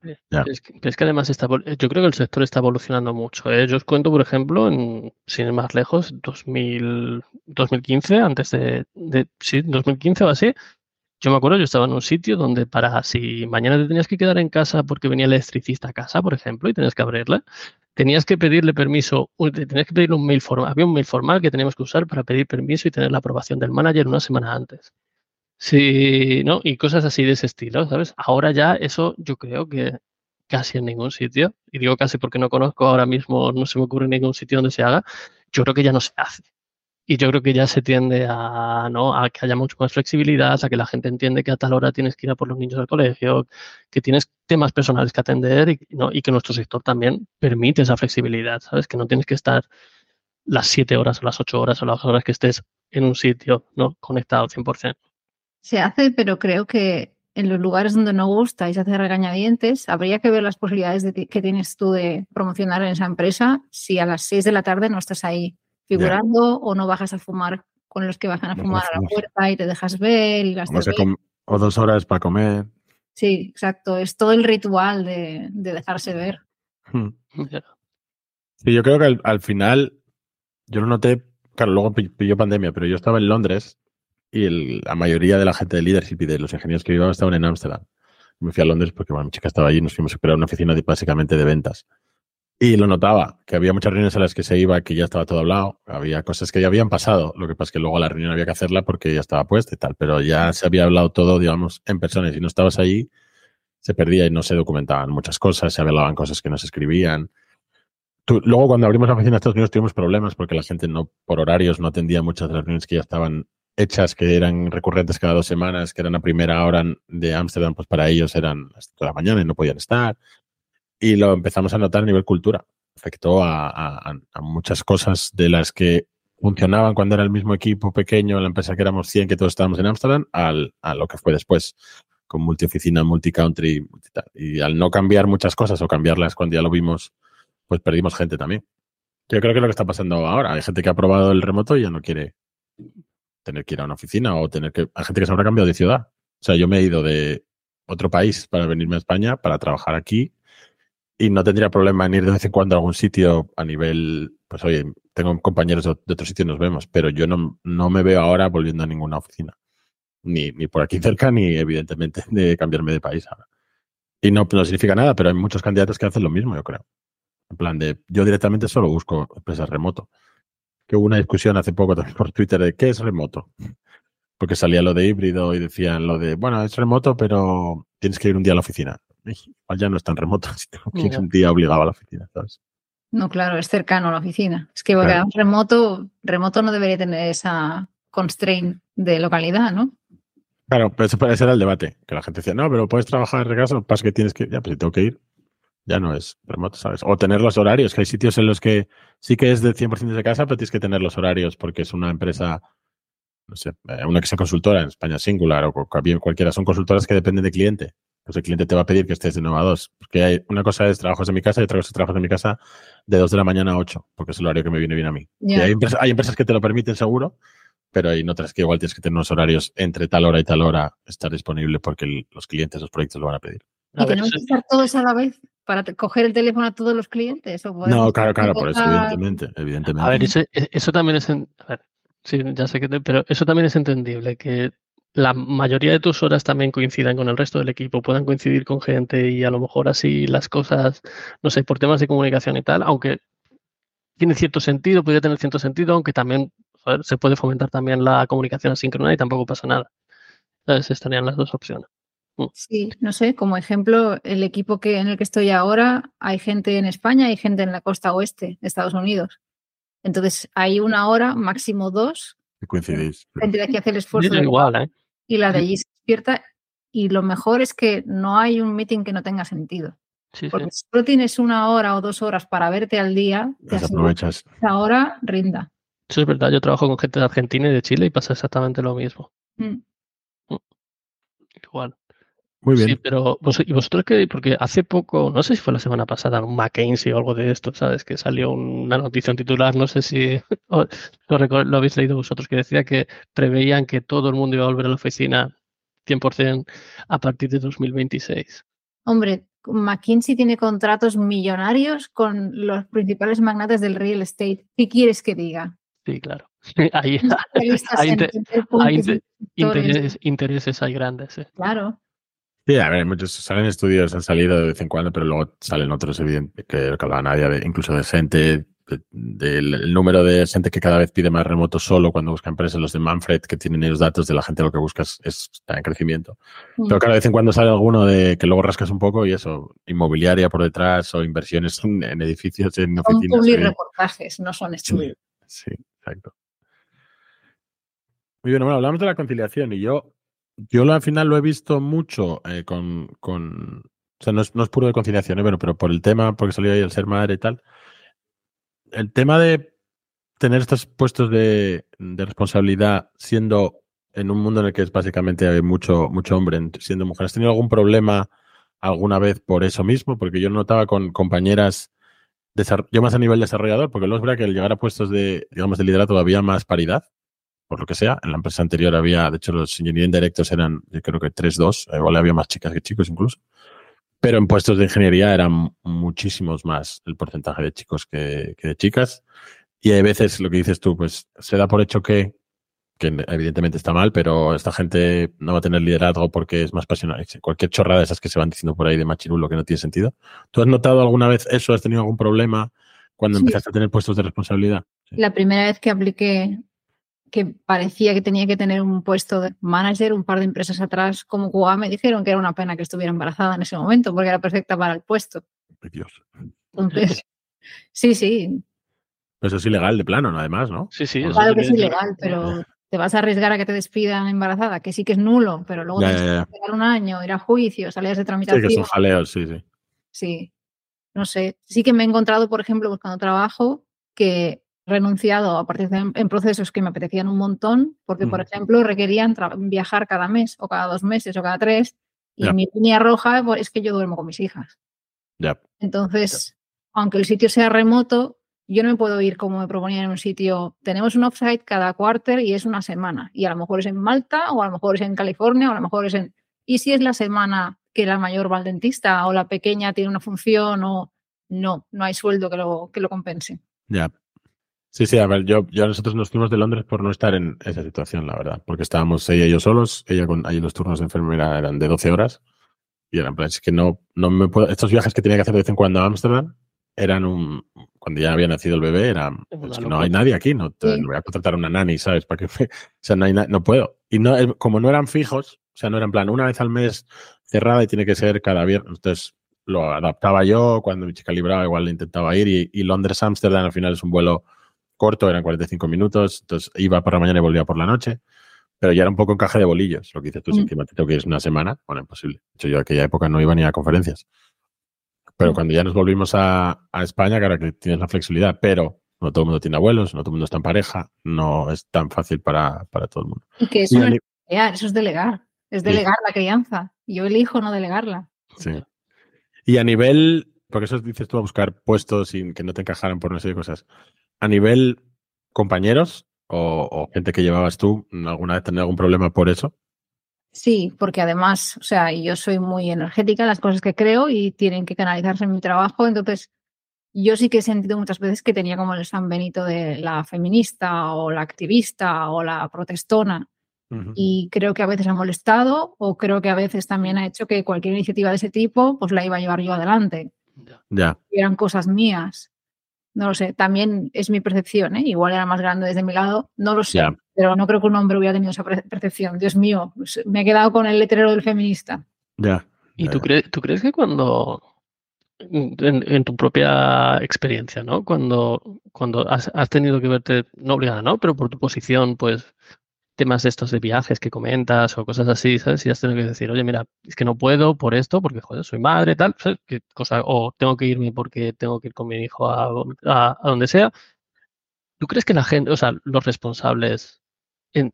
Speaker 2: Es, que, además está, yo creo que el sector está evolucionando mucho. ¿eh? Yo os cuento, por ejemplo, en, sin ir más lejos, 2000, 2015, antes de, de, sí, 2015 o así, yo me acuerdo, yo estaba en un sitio donde para si mañana te tenías que quedar en casa porque venía el electricista a casa, por ejemplo, y tenías que abrirle, tenías que pedirle permiso, tenías que pedirle un mail formal. Había un mail formal que teníamos que usar para pedir permiso y tener la aprobación del manager una semana antes. Sí, ¿no? Y cosas así de ese estilo, ¿sabes? Ahora ya eso yo creo que casi en ningún sitio, y digo casi porque no conozco ahora mismo, no se me ocurre ningún sitio donde se haga, yo creo que ya no se hace. Y yo creo que ya se tiende a, ¿no? a que haya mucho más flexibilidad, a que la gente entiende que a tal hora tienes que ir a por los niños al colegio, que tienes temas personales que atender y, ¿no? y que nuestro sector también permite esa flexibilidad, ¿sabes? Que no tienes que estar las siete horas o las ocho horas o las horas que estés en un sitio, ¿no? Conectado 100%.
Speaker 3: Se hace, pero creo que en los lugares donde no gusta y se hace regañadientes, habría que ver las posibilidades de que tienes tú de promocionar en esa empresa si a las seis de la tarde no estás ahí figurando o no bajas a fumar con los que bajan a fumar a la puerta y te dejas ver y las
Speaker 1: O dos horas para comer.
Speaker 3: Sí, exacto. Es todo el ritual de, dejarse ver. Hmm.
Speaker 1: Sí, yo creo que al, final, yo lo noté, claro, luego pilló pandemia, pero yo estaba en Londres y la mayoría de la gente de leadership y de los ingenieros que vivían estaban en Ámsterdam. Me fui a Londres porque bueno, mi chica estaba allí y nos fuimos a crear una oficina de, básicamente de ventas. Y lo notaba, que había muchas reuniones a las que se iba que ya estaba todo hablado, había cosas que ya habían pasado, lo que pasa es que luego la reunión había que hacerla porque ya estaba puesta y tal, pero ya se había hablado todo, digamos, en persona. Y si no estabas allí, se perdía y no se documentaban muchas cosas, se hablaban cosas que no se escribían. luego cuando abrimos la oficina en Estados Unidos tuvimos problemas porque la gente no, por horarios, no atendía muchas de las reuniones que ya estaban hechas, que eran recurrentes cada dos semanas, que eran a primera hora de Ámsterdam, pues para ellos eran hasta la mañana y no podían estar y lo empezamos a notar a nivel cultura. Afectó a, muchas cosas de las que funcionaban cuando era el mismo equipo pequeño, la empresa que éramos 100, que todos estábamos en Ámsterdam, a lo que fue después, con multioficina, multicountry, y al no cambiar muchas cosas o cambiarlas cuando ya lo vimos, pues perdimos gente también. Yo creo que es lo que está pasando ahora. Hay gente que ha probado el remoto y ya no quiere tener que ir a una oficina o tener que... Hay gente que se habrá cambiado de ciudad. O sea, yo me he ido de otro país para venirme a España, para trabajar aquí y no tendría problema en ir de vez en cuando a algún sitio a nivel, pues oye, tengo compañeros de, otro sitio y nos vemos, pero yo no, no me veo ahora volviendo a ninguna oficina. Ni, ni por aquí cerca, ni evidentemente de cambiarme de país ahora. Y no, no significa nada, pero hay muchos candidatos que hacen lo mismo, yo creo. En plan de, yo directamente solo busco empresas remoto. Que hubo una discusión hace poco también por Twitter de qué es remoto. Porque salía lo de híbrido y decían lo de, bueno, es remoto, pero tienes que ir un día a la oficina ya no es tan remoto, si un día obligado a la oficina, ¿sabes?
Speaker 3: No, claro, es cercano a la oficina. Es que remoto, remoto no debería tener esa constraint de localidad, ¿no?
Speaker 1: Claro, pero ese puede ser el debate, que la gente decía, no, pero puedes trabajar en casa, lo que pasa es que tienes que, ya, pues si tengo que ir, ya no es remoto, ¿sabes? O tener los horarios, que hay sitios en los que sí que es de 100% de casa, pero tienes que tener los horarios porque es una empresa, no sé, eh, una que sea consultora, en España Singular o cualquiera, son consultoras que dependen de cliente pues el cliente te va a pedir que estés de 9 a 2. Porque hay, una cosa es trabajos en mi casa y otra cosa es trabajos en mi casa de 2 de la mañana a 8, porque es el horario que me viene bien a mí. Y hay, empresas, que te lo permiten seguro, pero hay otras que igual tienes que tener unos horarios entre tal hora y tal hora estar disponible porque los clientes, los proyectos lo van a pedir.
Speaker 3: ¿Y tenemos que estar todos a la vez para coger el teléfono a todos los clientes?
Speaker 1: no, claro, claro, por eso, evidentemente. evidentemente.
Speaker 2: A ver, eso, también es... a ver, sí, ya sé que... pero eso también es entendible, que la mayoría de tus horas también coincidan con el resto del equipo, puedan coincidir con gente y a lo mejor así las cosas, no sé, por temas de comunicación y tal, aunque tiene cierto sentido, podría tener cierto sentido, aunque también se puede fomentar también la comunicación asíncrona y tampoco pasa nada. Entonces estarían las dos opciones.
Speaker 3: Mm. Sí, no sé, como ejemplo, el equipo que, en el que estoy ahora, hay gente en España y gente en la costa oeste de Estados Unidos. Entonces, hay una hora, máximo dos.
Speaker 1: Coincidís.
Speaker 3: Gente que hace el esfuerzo.
Speaker 2: igual, ¿eh?
Speaker 3: Y la de allí se despierta. Y lo mejor es que no hay un meeting que no tenga sentido. Porque si solo tienes una hora o dos horas para verte al día,
Speaker 1: te aprovechas.
Speaker 3: Ahora rinda.
Speaker 2: Eso es verdad, yo trabajo con gente de Argentina y de Chile y pasa exactamente lo mismo. Mm. Mm. Igual.
Speaker 1: Muy bien. Sí,
Speaker 2: pero ¿y vosotros qué? Porque hace poco, no sé si fue la semana pasada, un McKinsey o algo de esto, ¿sabes? Que salió una noticia en titular, no sé si lo, habéis leído vosotros, que decía que preveían que todo el mundo iba a volver a la oficina 100% a partir de 2026.
Speaker 3: Hombre, McKinsey tiene contratos millonarios con los principales magnates del real estate. ¿Qué quieres que diga?
Speaker 2: Sí, claro. Hay, intereses, intereses, hay grandes. ¿eh?
Speaker 3: Claro.
Speaker 1: Sí, a ver, muchos salen estudios, han salido de vez en cuando, pero luego salen otros, evidentes, que, que hablaba nadie, incluso de gente del número de gente que cada vez pide más remoto solo cuando busca empresas, los de Manfred, que tienen ellos datos de la gente lo que buscas es, está en crecimiento. Mm. Pero cada vez en cuando sale alguno de que luego rascas un poco y eso, inmobiliaria por detrás o inversiones en, edificios, en
Speaker 3: oficinas. Son reportajes, no son estudios.
Speaker 1: Sí, exacto. Muy bien, bueno, hablamos de la conciliación y yo, yo al final lo he visto mucho eh, con, con, o sea, no es, puro de conciliación, ¿eh? pero por el tema, porque salió ahí el ser madre y tal el tema de tener estos puestos de, responsabilidad siendo en un mundo en el que es básicamente hay mucho, mucho hombre siendo mujer, ¿has tenido algún problema alguna vez por eso mismo? Porque yo notaba con compañeras, yo más a nivel desarrollador, porque luego es verdad que al llegar a puestos de, digamos, de liderazgo había más paridad, por lo que sea. En la empresa anterior había, de hecho, los ingenieros directos eran, yo creo que 3-2, igual había más chicas que chicos incluso. Pero en puestos de ingeniería eran muchísimos más el porcentaje de chicos que, de chicas. Y hay veces lo que dices tú, pues se da por hecho que, que evidentemente está mal, pero esta gente no va a tener liderazgo porque es más pasional. Cualquier chorrada de esas que se van diciendo por ahí de machirulo que no tiene sentido. ¿Tú has notado alguna vez eso? ¿Has tenido algún problema cuando empezaste a tener puestos de responsabilidad?
Speaker 3: La primera vez que apliqué que parecía que tenía que tener un puesto de manager, un par de empresas atrás como QA me dijeron que era una pena que estuviera embarazada en ese momento porque era perfecta para el puesto.
Speaker 1: Dios.
Speaker 3: Entonces, sí, sí.
Speaker 1: Eso es ilegal de plano, además, ¿no?
Speaker 2: Sí, sí.
Speaker 3: Claro que es ilegal, pero te vas a arriesgar a que te despidan embarazada, que sí que es nulo, pero luego tienes que esperar un año, ir a juicio, salir de tramitación.
Speaker 1: Sí, que son jaleos, sí, sí.
Speaker 3: Sí. No sé. Sí que me he encontrado, por ejemplo, buscando trabajo, que renunciado a participar en procesos que me apetecían un montón, porque, por ejemplo, requerían viajar cada mes o cada dos meses o cada tres, y mi línea roja pues, es que yo duermo con mis hijas. Entonces, aunque el sitio sea remoto, yo no me puedo ir como me proponían en un sitio. Tenemos un offsite cada quarter y es una semana. Y a lo mejor es en Malta, o a lo mejor es en California, o a lo mejor es en. ¿Y si es la semana que la mayor va al dentista o la pequeña tiene una función o no, no hay sueldo que lo, que lo compense?
Speaker 1: Ya. Sí, sí, a ver, yo, yo nosotros nos fuimos de Londres por no estar en esa situación, la verdad, porque estábamos ella y yo solos, ella con ahí los turnos de enfermera eran de 12 horas y eran plan, es que no, no me puedo, estos viajes que tenía que hacer de vez en cuando a Ámsterdam eran un, cuando ya había nacido el bebé, eran, es que no hay nadie aquí, no, voy a contratar una nani, ¿sabes? Para que, o sea, no hay no puedo. Y no, eh, como no eran fijos, o sea, no eran plan una vez al mes cerrada y tiene que ser cada viernes, entonces lo adaptaba yo, cuando mi chica libraba igual le intentaba ir y, y Londres-Ámsterdam al final es un vuelo corto, eran 45 minutos, entonces iba por la mañana y volvía por la noche, pero ya era un poco encaje de bolillos, lo que dices tú, si mm. encima te tengo que ir una semana, bueno, imposible. De hecho, yo en aquella época no iba ni a conferencias. Pero mm. cuando ya nos volvimos a, España, claro que tienes la flexibilidad, pero no todo el mundo tiene abuelos, no todo el mundo está en pareja, no es tan fácil para, todo el mundo.
Speaker 3: Y que eso, es, eso es delegar, es delegar la crianza. Yo elijo no delegarla.
Speaker 1: Sí. Y a nivel, porque eso dices tú a buscar puestos sin que no te encajaran por no sé de cosas a nivel compañeros o, gente que llevabas tú, ¿alguna vez tener algún problema por eso?
Speaker 3: Sí, porque además, o sea, yo soy muy energética en las cosas que creo y tienen que canalizarse en mi trabajo, entonces yo sí que he sentido muchas veces que tenía como el San Benito de la feminista o la activista o la protestona. Y creo que a veces ha molestado o creo que a veces también ha hecho que cualquier iniciativa de ese tipo pues la iba a llevar yo adelante.
Speaker 1: Ya.
Speaker 3: eran cosas mías. No lo sé, también es mi percepción, ¿eh? igual era más grande desde mi lado, no lo sé, pero no creo que un hombre hubiera tenido esa percepción. Dios mío, pues, me he quedado con el letrero del feminista.
Speaker 1: Ya.
Speaker 2: ¿Y tú, crees, tú crees que cuando, en, tu propia experiencia, ¿no? Cuando, cuando has, has, tenido que verte, no obligada, ¿no? Pero por tu posición, pues temas estos de viajes que comentas o cosas así, ¿sabes? Y has tenido que decir, oye, mira, es que no puedo por esto, porque, joder, soy madre, tal, ¿sabes? ¿Qué cosa? O tengo que irme porque tengo que ir con mi hijo a, a, donde sea. ¿Tú crees que la gente, o sea, los responsables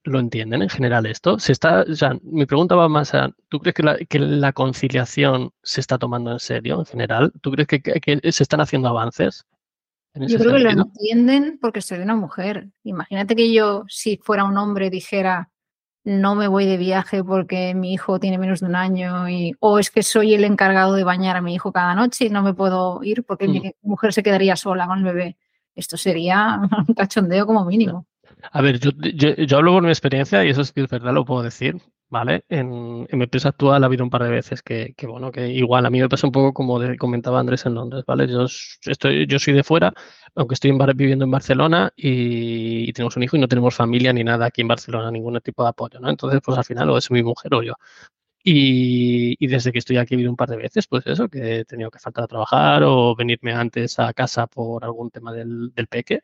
Speaker 2: lo entienden en general esto? Se está, o sea, mi pregunta va más a, ¿tú crees que la, que la conciliación se está tomando en serio en general? ¿Tú crees que, que se están haciendo avances?
Speaker 3: Yo creo que lo entienden porque soy una mujer. Imagínate que yo, si fuera un hombre, dijera, no me voy de viaje porque mi hijo tiene menos de un año y, o es que soy el encargado de bañar a mi hijo cada noche y no me puedo ir porque mi mm. mujer se quedaría sola con el bebé. Esto sería un cachondeo como mínimo.
Speaker 2: A ver, yo, yo, hablo por mi experiencia y eso es que es verdad, lo puedo decir. ¿vale? En, mi empresa actual ha habido un par de veces que, bueno, que igual a mí me pasa un poco como comentaba Andrés en Londres, ¿vale? Yo, estoy, yo soy de fuera, aunque estoy viviendo en Barcelona y, tenemos un hijo y no tenemos familia ni nada aquí en Barcelona, ningún tipo de apoyo, ¿no? Entonces, pues al final o es mi mujer o yo. Y, desde que estoy aquí he habido un par de veces, pues eso, que he tenido que faltar a trabajar o venirme antes a casa por algún tema del, del peque.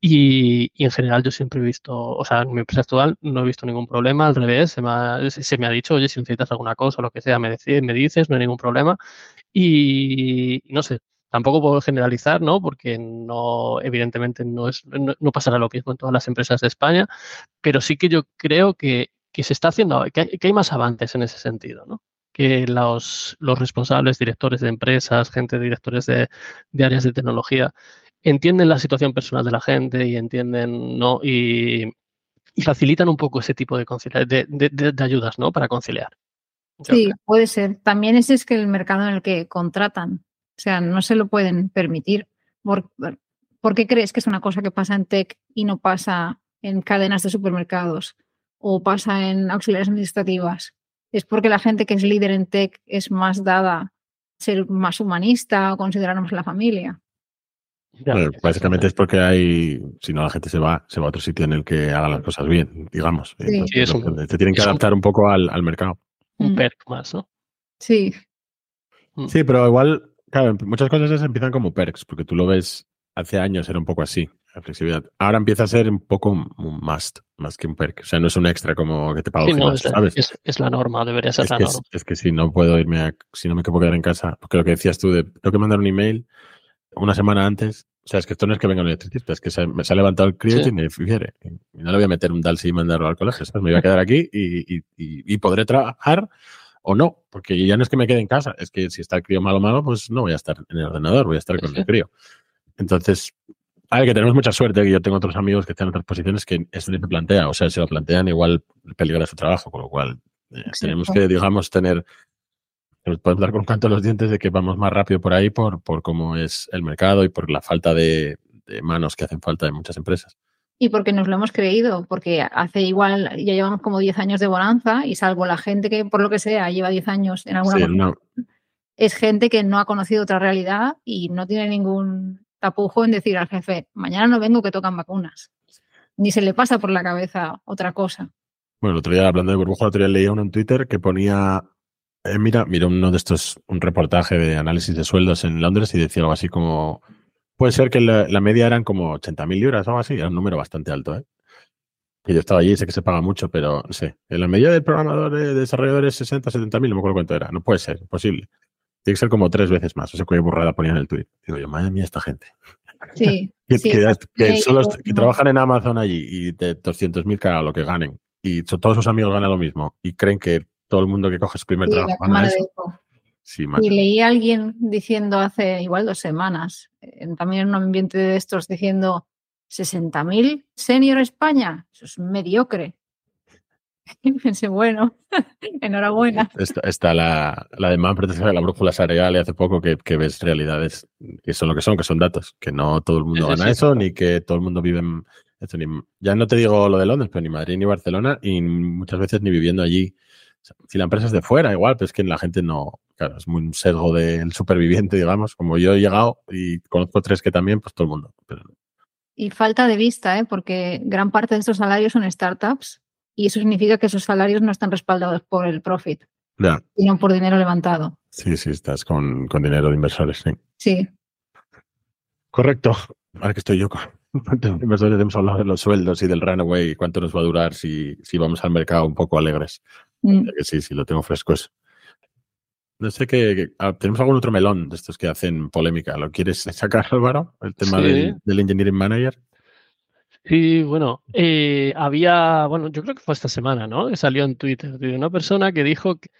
Speaker 2: Y, en general yo siempre he visto, o sea, en mi empresa actual no he visto ningún problema, al revés, se me ha, se me ha dicho, oye, si necesitas alguna cosa o lo que sea, me, me dices, no hay ningún problema. Y no sé, tampoco puedo generalizar, ¿no? Porque no, evidentemente no, es, no, pasará lo mismo en todas las empresas de España, pero sí que yo creo que, que se está haciendo, que hay, que hay, más avances en ese sentido, ¿no? Que los, los responsables, directores de empresas, gente, directores de, de áreas de tecnología, entienden la situación personal de la gente y entienden, ¿no? Y, facilitan un poco ese tipo de, de, de, ayudas, ¿no? Para conciliar.
Speaker 3: sí, puede ser. También ese es que el mercado en el que contratan. O sea, no se lo pueden permitir. ¿Por, ¿Por qué crees que es una cosa que pasa en tech y no pasa en cadenas de supermercados o pasa en auxiliares administrativas? Es porque la gente que es líder en tech es más dada a ser más humanista o considerarnos la familia
Speaker 1: básicamente es porque hay, si no la gente se va, se va a otro sitio en el que haga las cosas bien, digamos. Sí. te tienen que adaptar un, poco al, mercado.
Speaker 2: Un mm. perk más, ¿no?
Speaker 3: Sí.
Speaker 1: Mm. Sí, pero igual, claro, muchas cosas empiezan como perks, porque tú lo ves, hace años era un poco así, la flexibilidad. Ahora empieza a ser un poco un must, más que un perk. O sea, no es un extra como que te pago
Speaker 2: es, ¿sabes? Es, la norma, debería ser la norma.
Speaker 1: Es, que si no puedo irme a, si no me puedo quedar en casa, porque lo que decías tú de, tengo que mandar un email una semana antes. O sea, es que esto no es que venga un electricista, es que se, me se ha levantado el crío y me fiere. Y no le voy a meter un DALSI y mandarlo al colegio, Me voy a quedar aquí y, podré trabajar o no, porque ya no es que me quede en casa, es que si está el crío malo malo, pues no voy a estar en el ordenador, voy a estar con el crío. Entonces, a ver, que tenemos mucha suerte, que yo tengo otros amigos que están en otras posiciones que esto ni se plantea, o sea, si lo plantean igual peligra su trabajo, con lo cual eh, tenemos que, digamos, tener nos podemos dar con canto los dientes de que vamos más rápido por ahí por, por cómo es el mercado y por la falta de, manos que hacen falta en muchas empresas.
Speaker 3: Y porque nos lo hemos creído, porque hace igual, ya llevamos como 10 años de bonanza y salvo la gente que por lo que sea lleva 10 años en alguna es gente que no ha conocido otra realidad y no tiene ningún tapujo en decir al jefe, mañana no vengo que tocan vacunas. Ni se le pasa por la cabeza otra cosa.
Speaker 1: Bueno, el otro día hablando de burbuja, el otro día leía uno en Twitter que ponía eh, mira, mira uno de estos, un reportaje de análisis de sueldos en Londres y decía algo así como, puede ser que la, media eran como 80.000 libras o algo así, era un número bastante alto, ¿eh? Que yo estaba allí, sé que se paga mucho, pero no sé, en la media del programador de desarrolladores 60, 70.000, no me acuerdo cuánto era, no puede ser, imposible. Tiene que ser como tres veces más, o sea, qué burrada ponían en el tweet. Digo yo, madre mía, esta gente.
Speaker 3: Sí.
Speaker 1: que, que, trabajan en Amazon allí y de 200.000 cada lo que ganen y todos sus amigos ganan lo mismo y creen que todo el mundo que coge su primer trabajo.
Speaker 3: y leí a alguien diciendo hace igual dos semanas, también en un ambiente de estos, diciendo 60.000 senior España, eso es mediocre. Y pensé, bueno, enhorabuena.
Speaker 1: Está, la, la demanda protección de la brújula salarial y hace poco que, ves realidades que son lo que son, que son datos, que no todo el mundo gana eso, ni que todo el mundo vive en, ya no te digo lo de Londres, pero ni Madrid ni Barcelona, y muchas veces ni viviendo allí si la empresa es de fuera, igual, pero es que la gente no, claro, es muy un sesgo del superviviente, digamos. Como yo he llegado y conozco tres que también, pues todo el mundo.
Speaker 3: Y falta de vista, ¿eh? porque gran parte de estos salarios son startups y eso significa que esos salarios no están respaldados por el profit, sino por dinero levantado.
Speaker 1: Sí, sí, estás con, con dinero de inversores, sí.
Speaker 3: Sí.
Speaker 1: Correcto. Ahora que estoy yo con inversores, hemos hablado de los sueldos y del runaway y cuánto nos va a durar si, si vamos al mercado un poco alegres. Mm. sí, sí, lo tengo fresco eso. No sé qué. ¿Tenemos algún otro melón de estos que hacen polémica? ¿Lo quieres sacar, Álvaro? El tema del, Engineering Manager.
Speaker 2: Sí, bueno, eh, había, bueno, yo creo que fue esta semana, ¿no? Que salió en Twitter de una persona que dijo que,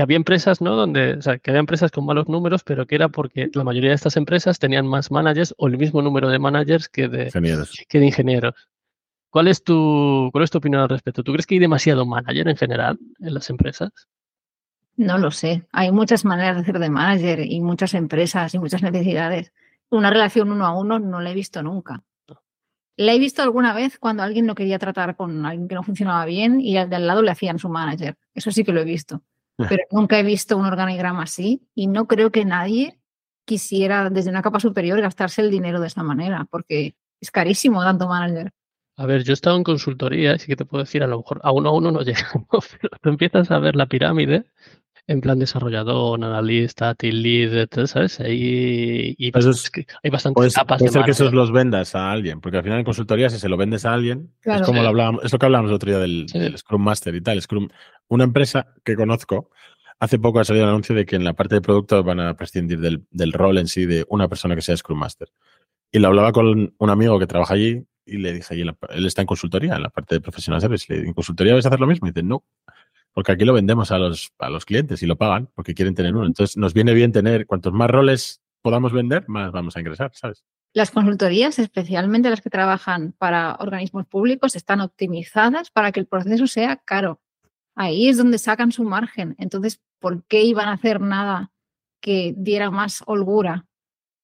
Speaker 2: había empresas, ¿no? Donde, o sea, que había empresas con malos números, pero que era porque la mayoría de estas empresas tenían más managers o el mismo número de managers que de Que de ingenieros. ¿Cuál es, tu, ¿Cuál es tu opinión al respecto? ¿Tú crees que hay demasiado manager en general en las empresas?
Speaker 3: No lo sé. Hay muchas maneras de hacer de manager y muchas empresas y muchas necesidades. Una relación uno a uno no la he visto nunca. La he visto alguna vez cuando alguien no quería tratar con alguien que no funcionaba bien y al de al lado le hacían su manager. Eso sí que lo he visto. Pero nunca he visto un organigrama así y no creo que nadie quisiera desde una capa superior gastarse el dinero de esta manera, porque es carísimo tanto manager.
Speaker 2: A ver, yo he estado en consultoría, así que te puedo decir, a lo mejor a uno a uno no llegamos, pero tú empiezas a ver la pirámide en plan desarrollador, analista, team lead, ¿sabes? Ahí, y
Speaker 1: es,
Speaker 2: hay bastantes
Speaker 1: puede,
Speaker 2: capas
Speaker 1: puede ser que esos los vendas a alguien, porque al final en consultoría si se lo vendes a alguien, es como lo hablábamos, es lo que hablábamos el otro día del, Scrum Master y tal. Scrum, una empresa que conozco, hace poco ha salido el anuncio de que en la parte de producto van a prescindir del, del rol en sí de una persona que sea Scrum Master. Y lo hablaba con un amigo que trabaja allí y le dije, y él está en consultoría, en la parte de profesional service. Le dije, ¿en consultoría vais a hacer lo mismo? Y dice, no, porque aquí lo vendemos a los, a los clientes y lo pagan porque quieren tener uno. Entonces, nos viene bien tener, cuantos más roles podamos vender, más vamos a ingresar, ¿sabes?
Speaker 3: Las consultorías, especialmente las que trabajan para organismos públicos, están optimizadas para que el proceso sea caro. Ahí es donde sacan su margen. Entonces, ¿por qué iban a hacer nada que diera más holgura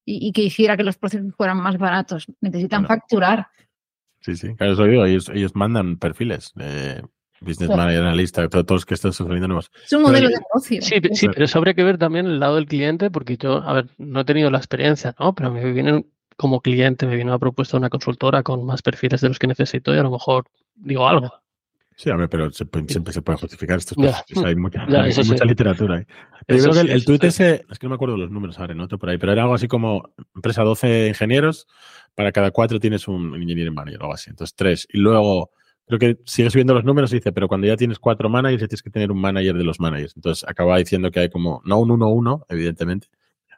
Speaker 3: y, que hiciera que los procesos fueran más baratos? Necesitan facturar.
Speaker 1: Sí, sí, claro, eso digo, ellos, ellos mandan perfiles, de business manager, analista, todos los que están sufriendo nuevos.
Speaker 3: Es un modelo de negocio.
Speaker 2: Sí, sí, pero eso habría que ver también el lado del cliente, porque yo, a ver, no he tenido la experiencia, ¿no? Pero me vienen como cliente, me viene una propuesta de una consultora con más perfiles de los que necesito y a lo mejor digo algo.
Speaker 1: Sí, a ver, pero siempre se pueden justificar estos Hay mucha, mucha literatura ahí. yo creo que el, el tuit ese, es que no me acuerdo los números ahora, no por ahí, pero era algo así como empresa 12 ingenieros, para cada cuatro tienes un engineering manager o algo así. Entonces, tres. Y luego, creo que sigue subiendo los números y dice, pero cuando ya tienes cuatro managers, ya tienes que tener un manager de los managers. Entonces, acaba diciendo que hay como, no un 1-1, evidentemente,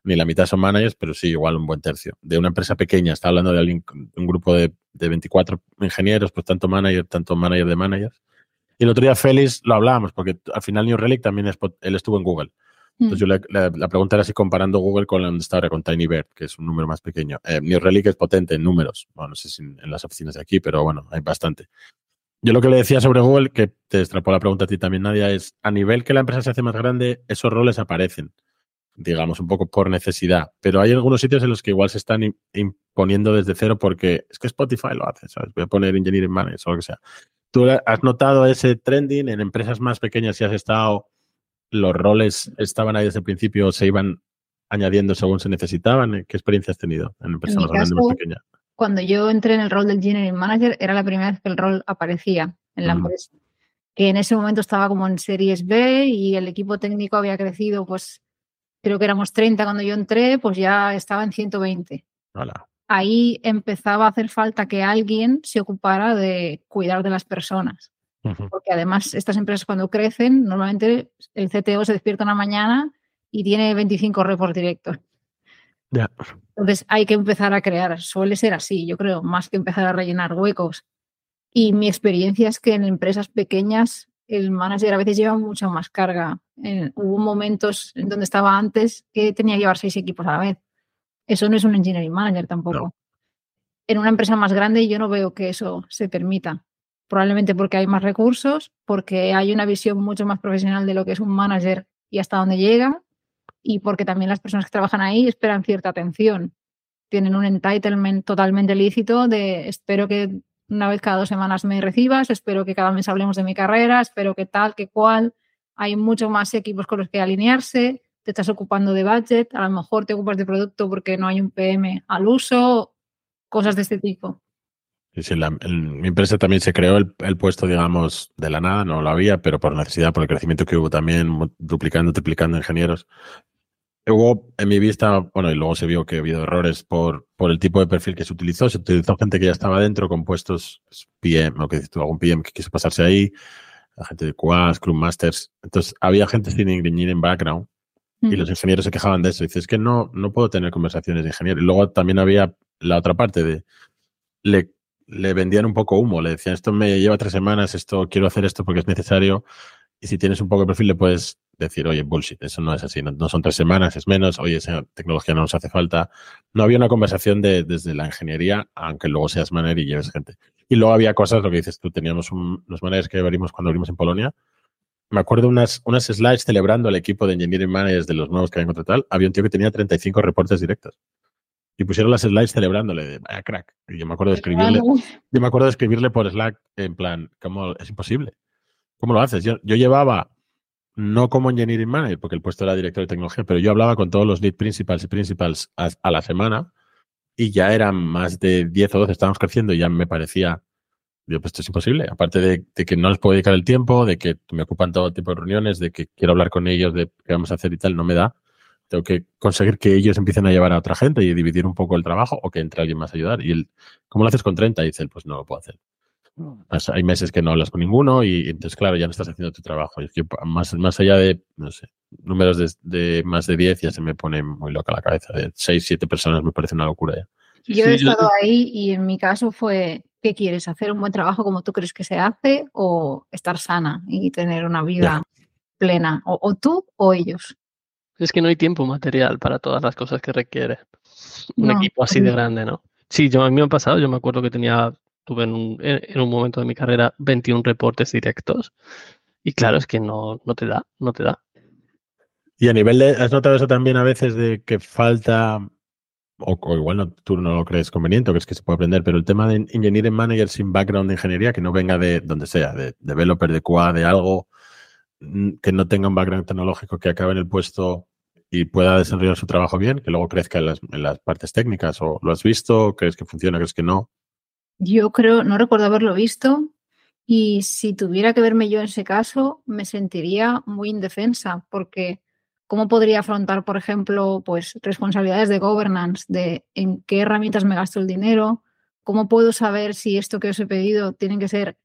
Speaker 1: ni la mitad son managers, pero sí igual un buen tercio. De una empresa pequeña, está hablando de alguien, un grupo de, de 24 ingenieros, pues tanto manager, tanto manager de managers. Y el otro día Félix lo hablábamos, porque al final New Relic también es, él estuvo en Google. Entonces yo la pregunta era si comparando Google con donde está ahora, con TinyBird, que es un número más pequeño. Eh, New Relic es potente en números. Bueno, no sé si en, las oficinas de aquí, pero bueno, hay bastante. Yo lo que le decía sobre Google, que te extrapó la pregunta a ti también, Nadia, es a nivel que la empresa se hace más grande, esos roles aparecen, digamos, un poco por necesidad. Pero hay algunos sitios en los que igual se están imponiendo desde cero porque es que Spotify lo hace, ¿sabes? Voy a poner Engineering Manager o lo que sea. ¿Tú has notado ese trending en empresas más pequeñas si has estado los roles estaban ahí desde el principio, se iban añadiendo según se necesitaban. ¿Qué experiencia has tenido en empresas más grandes más pequeñas?
Speaker 3: Cuando yo entré en el rol del Engineering Manager, era la primera vez que el rol aparecía en la empresa. Que en ese momento estaba como en Series B y el equipo técnico había crecido, pues creo que éramos 30 cuando yo entré, pues ya estaba en 120. Ahí empezaba a hacer falta que alguien se ocupara de cuidar de las personas. Porque además estas empresas cuando crecen, normalmente el CTO se despierta una mañana y tiene 25 reports directos. Entonces hay que empezar a crear. Suele ser así, yo creo, más que empezar a rellenar huecos. Y mi experiencia es que en empresas pequeñas el manager a veces lleva mucha más carga. hubo momentos en donde estaba antes que tenía que llevar seis equipos a la vez. Eso no es un engineering manager tampoco. En una empresa más grande yo no veo que eso se permita probablemente porque hay más recursos, porque hay una visión mucho más profesional de lo que es un manager y hasta dónde llega, y porque también las personas que trabajan ahí esperan cierta atención. Tienen un entitlement totalmente lícito de espero que una vez cada dos semanas me recibas, espero que cada mes hablemos de mi carrera, espero que tal, que cual. Hay mucho más equipos con los que alinearse, te estás ocupando de budget, a lo mejor te ocupas de producto porque no hay un PM al uso, cosas de este tipo.
Speaker 1: Sí, mi empresa también se creó el, puesto, digamos, de la nada, no lo había, pero por necesidad, por el crecimiento que hubo también, duplicando, triplicando ingenieros. Hubo, en mi vista, bueno, y luego se vio que ha habido errores por, por el tipo de perfil que se utilizó. Se utilizó gente que ya estaba dentro con puestos pues, PM, o que tú, algún PM que quiso pasarse ahí, la gente de QA, Scrum Masters. Entonces, había gente sin en background y los ingenieros se quejaban de eso. Dices, es que no, no puedo tener conversaciones de ingeniero. Y luego también había la otra parte de, le le vendían un poco humo, le decían, esto me lleva tres semanas, esto quiero hacer esto porque es necesario. Y si tienes un poco de perfil, le puedes decir, oye, bullshit, eso no es así, no, son tres semanas, es menos, oye, esa tecnología no nos hace falta. No había una conversación de, desde la ingeniería, aunque luego seas manager y lleves gente. Y luego había cosas, lo que dices tú, teníamos unos managers que abrimos cuando abrimos en Polonia. Me acuerdo unas, unas slides celebrando el equipo de engineering managers de los nuevos que habían contratado. Había un tío que tenía 35 reportes directos. y pusieron las slides celebrándole de vaya crack. Y yo me acuerdo de escribirle, yo me acuerdo de escribirle por Slack en plan, ¿cómo es imposible? ¿Cómo lo haces? Yo, yo llevaba, no como engineering manager, porque el puesto era director de tecnología, pero yo hablaba con todos los lead principals y principals a, la semana y ya eran más de 10 o 12, estábamos creciendo y ya me parecía, digo, pues esto es imposible. Aparte de, que no les puedo dedicar el tiempo, de que me ocupan todo tipo de reuniones, de que quiero hablar con ellos, de qué vamos a hacer y tal, no me da tengo que conseguir que ellos empiecen a llevar a otra gente y dividir un poco el trabajo o que entre alguien más a ayudar. Y él, ¿cómo lo haces con 30? Y dice, pues no lo puedo hacer. Pues hay meses que no hablas con ninguno y entonces, claro, ya no estás haciendo tu trabajo. Y más, más allá de, no sé, números de, más de 10 ya se me pone muy loca la cabeza. De 6, 7 personas me parece una locura ya.
Speaker 3: Yo he estado ahí y en mi caso fue, ¿qué quieres? ¿Hacer un buen trabajo como tú crees que se hace o estar sana y tener una vida plena? o, tú o ellos.
Speaker 2: Es que no hay tiempo material para todas las cosas que requiere un equipo así de grande, ¿no? Sí, yo a mí me ha pasado, yo me acuerdo que tenía, tuve en un, en un momento de mi carrera 21 reportes directos y claro, es que no, no te da, no te da.
Speaker 1: Y a nivel de, ¿has notado eso también a veces de que falta, o, igual no, tú no lo crees conveniente, o crees que se puede aprender, pero el tema de engineering manager sin background de ingeniería, que no venga de donde sea, de developer, de QA, de algo, que no tenga un background tecnológico que acabe en el puesto y pueda desarrollar su trabajo bien, que luego crezca en las, partes técnicas? ¿O lo has visto? ¿Crees que funciona? ¿Crees que no?
Speaker 3: Yo creo, no recuerdo haberlo visto. Y si tuviera que verme yo en ese caso, me sentiría muy indefensa, porque ¿cómo podría afrontar, por ejemplo, pues responsabilidades de governance, de en qué herramientas me gasto el dinero? ¿Cómo puedo saber si esto que os he pedido tiene que ser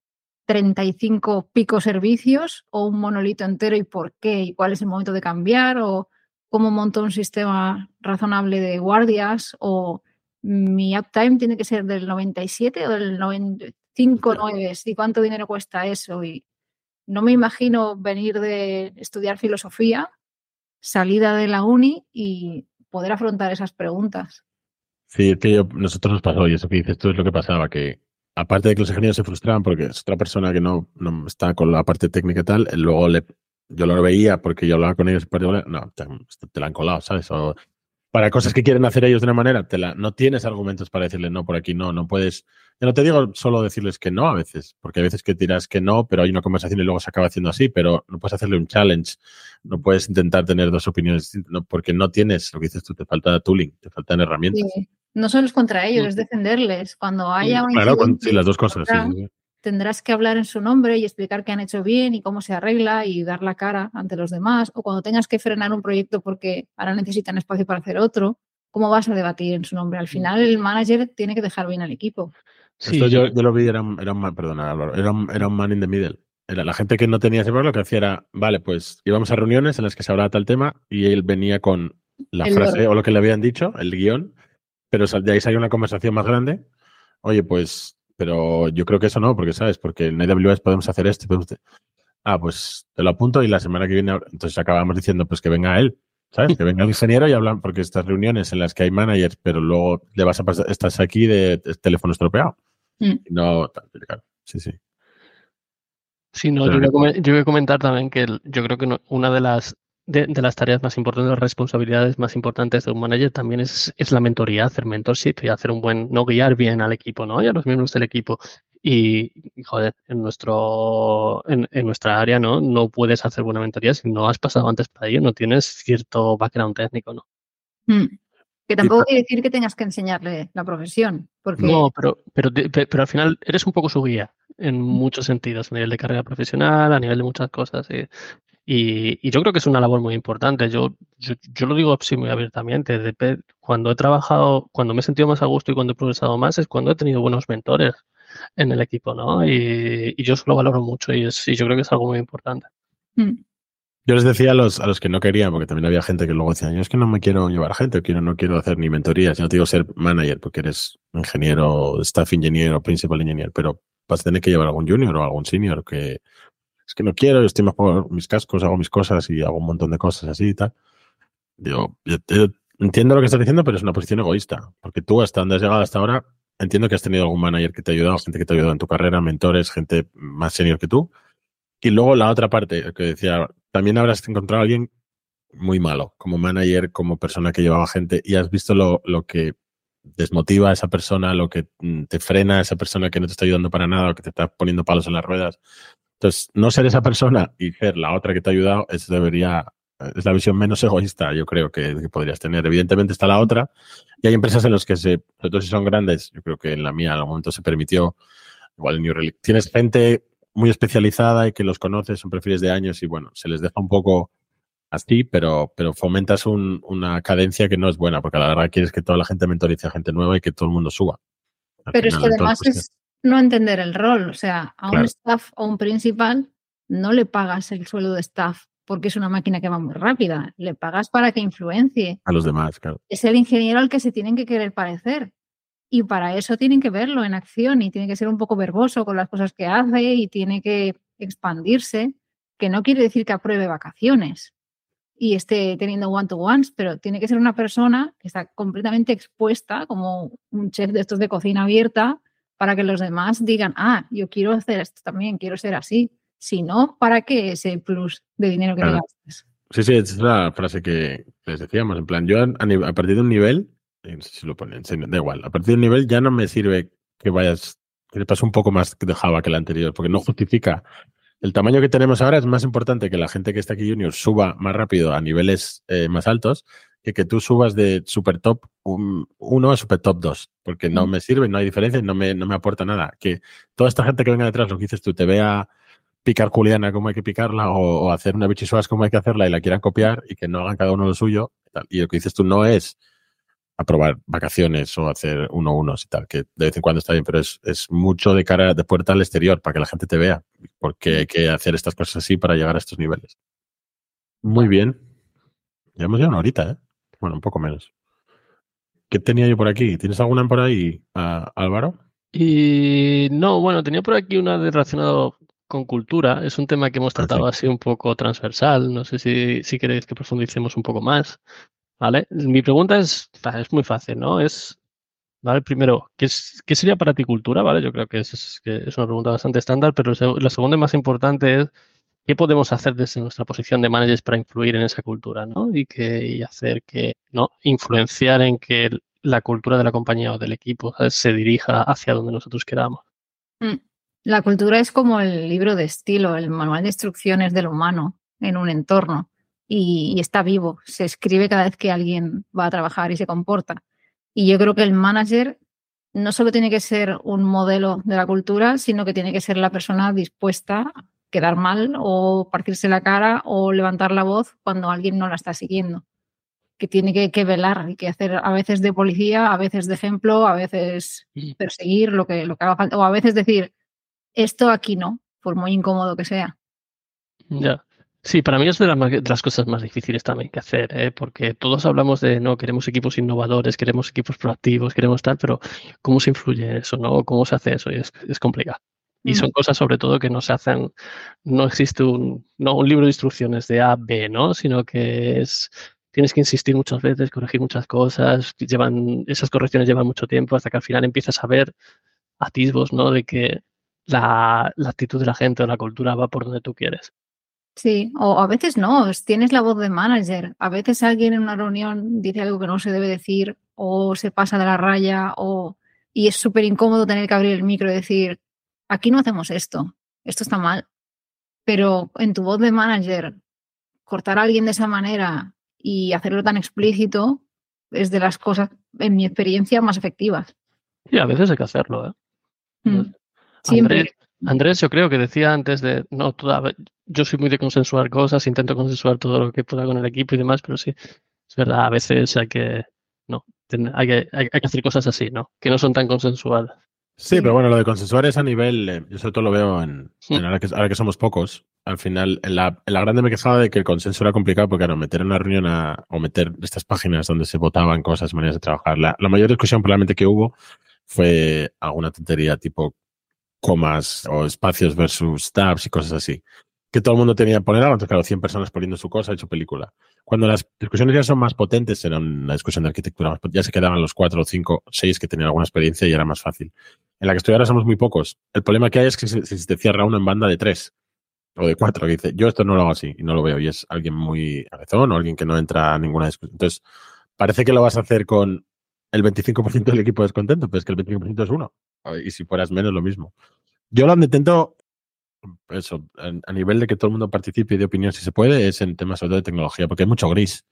Speaker 3: 35 picos servicios o un monolito entero y por qué y cuál es el momento de cambiar o cómo monto un sistema razonable de guardias o mi uptime tiene que ser del 97 o del 95, 9 y cuánto dinero cuesta eso y no me imagino venir de estudiar filosofía, salida de la uni y poder afrontar esas preguntas.
Speaker 1: Sí, es que nosotros nos pasó y eso que dices tú es lo que pasaba, que aparte de que los ingenieros se frustraban porque es otra persona que no, no está con la parte técnica y tal, luego le, yo lo veía porque yo hablaba con ellos, no, te, te la han colado, ¿sabes? O, para cosas que quieren hacer ellos de una manera, te la, no tienes argumentos para decirles no por aquí, no, no puedes. Yo no te digo solo decirles que no a veces, porque hay veces que tiras que no, pero hay una conversación y luego se acaba haciendo así, pero no puedes hacerle un challenge, no puedes intentar tener dos opiniones, no, porque no tienes, lo que dices tú, te falta tooling, te faltan herramientas.
Speaker 3: No solo es contra ellos, es defenderles. Cuando haya
Speaker 1: un Claro, sí, las dos cosas.
Speaker 3: Tendrás que hablar en su nombre y explicar qué han hecho bien y cómo se arregla y dar la cara ante los demás. O cuando tengas que frenar un proyecto porque ahora necesitan espacio para hacer otro, ¿cómo vas a debatir en su nombre? Al final el manager tiene que dejar bien al equipo.
Speaker 1: Sí, Esto yo, yo, lo vi, era, era un, perdona, era un, era un man in the middle. Era la gente que no tenía ese problema, lo que hacía era, vale, pues íbamos a reuniones en las que se hablaba tal tema y él venía con la frase o lo que le habían dicho, el guion, pero de ahí salió una conversación más grande. Oye, pues, pero yo creo que eso no, porque, ¿sabes? Porque en AWS podemos hacer esto. Podemos... Ah, pues te lo apunto y la semana que viene, entonces acabamos diciendo, pues que venga él, ¿sabes? Que venga el ingeniero y hablan, porque estas reuniones en las que hay managers, pero luego le vas a pasar, estás aquí de, teléfono estropeado. Mm. No, sí, sí.
Speaker 2: Sí, no, yo voy, a, comentar también que yo creo que una de las de, las tareas más importantes, las responsabilidades más importantes de un manager también es, es la mentoría, hacer mentorship y hacer un buen, no guiar bien al equipo, ¿no? Y a los miembros del equipo. Y, joder, en nuestro, en, nuestra área, ¿no? No puedes hacer buena mentoría si no has pasado antes para ello, no tienes cierto background técnico, ¿no?
Speaker 3: Mm. Que tampoco quiere decir que tengas que enseñarle la profesión. Porque...
Speaker 2: No, pero, pero, pero, al final eres un poco su guía en mm. muchos sentidos, a nivel de carrera profesional, a nivel de muchas cosas. Y, yo creo que es una labor muy importante. Yo, yo, lo digo así muy abiertamente. cuando he trabajado, cuando me he sentido más a gusto y cuando he progresado más, es cuando he tenido buenos mentores en el equipo, ¿no? Y, yo eso lo valoro mucho y, es, yo creo que es algo muy importante. Mm.
Speaker 1: Yo les decía a los, a los que no querían, porque también había gente que luego decía, yo es que no me quiero llevar gente, quiero, no quiero hacer ni mentorías, no te digo ser manager, porque eres ingeniero, staff engineer o principal engineer, pero vas a tener que llevar algún junior o algún senior que, es que no quiero, yo estoy mejor mis cascos, hago mis cosas y hago un montón de cosas así y tal. Digo, yo, entiendo lo que estás diciendo, pero es una posición egoísta, porque tú hasta donde has llegado hasta ahora, entiendo que has tenido algún manager que te ha ayudado, gente que te ha ayudado en tu carrera, mentores, gente más senior que tú. Y luego la otra parte que decía, también habrás encontrado a alguien muy malo, como manager, como persona que llevaba gente, y has visto lo, lo que desmotiva a esa persona, lo que mm, te frena a esa persona que no te está ayudando para nada o que te está poniendo palos en las ruedas. Entonces, no ser esa persona y ser la otra que te ha ayudado, es, debería, es la visión menos egoísta, yo creo que, podrías tener. Evidentemente está la otra, y hay empresas en las que, se, sobre todo si son grandes, yo creo que en la mía en algún momento se permitió, igual en New Relic, tienes gente muy especializada y que los conoces, son perfiles de años y bueno, se les deja un poco así, pero, pero fomentas una cadencia que no es buena, porque la verdad quieres que toda la gente mentorice a gente nueva y que todo el mundo suba.
Speaker 3: pero es que además es no entender el rol, o sea, a un staff o un principal no le pagas el sueldo de staff porque es una máquina que va muy rápida, le pagas para que influencie.
Speaker 1: A los demás, claro.
Speaker 3: Es el ingeniero al que se tienen que querer parecer. Y para eso tienen que verlo en acción y tiene que ser un poco verboso con las cosas que hace y tiene que expandirse, que no quiere decir que apruebe vacaciones, y esté teniendo one-to-ones, pero tiene que ser una persona que está completamente expuesta, como un chef de estos de cocina abierta, para que los demás digan, ah, yo quiero hacer esto también, quiero ser así. Si no, ¿para qué ese plus de dinero que te gastes?
Speaker 1: Sí, sí, es la frase que les decíamos. En plan, yo a, partir de un nivel, no sé si lo ponen, da igual, a partir de un nivel ya no me sirve que vayas, que le pase un poco más de Java que el anterior, porque no justifica el tamaño que tenemos ahora es más importante que la gente que está aquí junior suba más rápido a niveles eh, más altos que que tú subas de super top 1 a super top 2, porque no mm. me sirve, no hay diferencia, no me, no me aporta nada. Que toda esta gente que venga detrás, lo que dices tú, te vea picar Juliana como hay que picarla o, hacer una bichiswas como hay que hacerla y la quieran copiar y que no hagan cada uno lo suyo. Y lo que dices tú no es aprobar vacaciones o hacer uno unos y tal, que de vez en cuando está bien, pero es, es mucho de cara de puerta al exterior para que la gente te vea, porque hay que hacer estas cosas así para llegar a estos niveles. Muy bien. Ya hemos llegado una horita, ¿eh? Bueno, un poco menos. ¿Qué tenía yo por aquí? ¿Tienes alguna por ahí, Álvaro?
Speaker 2: Y no, bueno, tenía por aquí una de relacionado con cultura. Es un tema que hemos ah, tratado así un poco transversal. No sé si, si queréis que profundicemos un poco más. ¿Vale? Mi pregunta es, es muy fácil, ¿no? Es, ¿vale? Primero, ¿qué, ¿qué sería para ti cultura? ¿Vale? Yo creo que es, que es una pregunta bastante estándar, pero la segunda más importante es, ¿qué podemos hacer desde nuestra posición de managers para influir en esa cultura, ¿no? Y, que, y hacer que, ¿no? Influenciar en que la cultura de la compañía o del equipo se dirija hacia donde nosotros queramos.
Speaker 3: Mm. La cultura es como el libro de estilo, el manual de instrucciones del humano en un entorno y, está vivo. Se escribe cada vez que alguien va a trabajar y se comporta. Y yo creo que el manager no solo tiene que ser un modelo de la cultura, sino que tiene que ser la persona dispuesta quedar mal o partirse la cara o levantar la voz cuando alguien no la está siguiendo. Que tiene que, velar y que hacer a veces de policía, a veces de ejemplo, a veces perseguir lo que, lo que haga falta, o a veces decir, esto aquí no, por muy incómodo que sea.
Speaker 2: Ya. Sí, para mí es de las, cosas más difíciles también que hacer, ¿eh? porque todos hablamos de, no, queremos equipos innovadores, queremos equipos proactivos, queremos tal, pero ¿cómo se influye eso? no ¿Cómo se hace eso? Y es, es complicado. Y son cosas sobre todo que no se hacen, no existe un, no, un libro de instrucciones de A, B, ¿no? Sino que es, tienes que insistir muchas veces, corregir muchas cosas, llevan, esas correcciones llevan mucho tiempo hasta que al final empiezas a ver atisbos, ¿no? De que la, la actitud de la gente o la cultura va por donde tú quieres.
Speaker 3: Sí, o a veces no, tienes la voz de manager. A veces alguien en una reunión dice algo que no se debe decir o se pasa de la raya o y es súper incómodo tener que abrir el micro y decir, aquí no hacemos esto, esto está mal. Pero en tu voz de manager, cortar a alguien de esa manera y hacerlo tan explícito es de las cosas, en mi experiencia, más efectivas.
Speaker 2: Sí, a veces hay que hacerlo. ¿eh? Mm. Siempre. Andrés, yo creo que decía antes de, no, toda, yo soy muy de consensuar cosas, intento consensuar todo lo que pueda con el equipo y demás, pero sí, es verdad, a veces hay que, no, hay que, hay, que hacer cosas así, ¿no? Que no son tan consensuadas.
Speaker 1: Sí, pero bueno, lo de consensuar es a nivel, eh, yo sobre todo lo veo en, ahora, que, somos pocos, al final, en la, en la, grande me quejaba de que el consenso era complicado porque, claro, meter en una reunión o meter estas páginas donde se votaban cosas, maneras de trabajar, la, la mayor discusión probablemente que hubo fue alguna tontería tipo comas o espacios versus tabs y cosas así. Que todo el mundo tenía que poner algo, entonces claro, 100 personas poniendo su cosa y su película. Cuando las discusiones ya son más potentes, era una discusión de arquitectura, ya se quedaban los cuatro, cinco, seis que tenían alguna experiencia y era más fácil. En la que estoy ahora somos muy pocos. El problema que hay es que se te cierra uno en banda de tres o de cuatro, que dice, yo esto no lo hago así y no lo veo, y es alguien muy cabezón o alguien que no entra a ninguna discusión. Entonces, parece que lo vas a hacer con el 25% del equipo descontento, pero es que el 25% es uno. Y si fueras menos, lo mismo. Yo lo intento, eso, a nivel de que todo el mundo participe y de opinión si se puede, es en temas sobre de tecnología, porque hay mucho gris.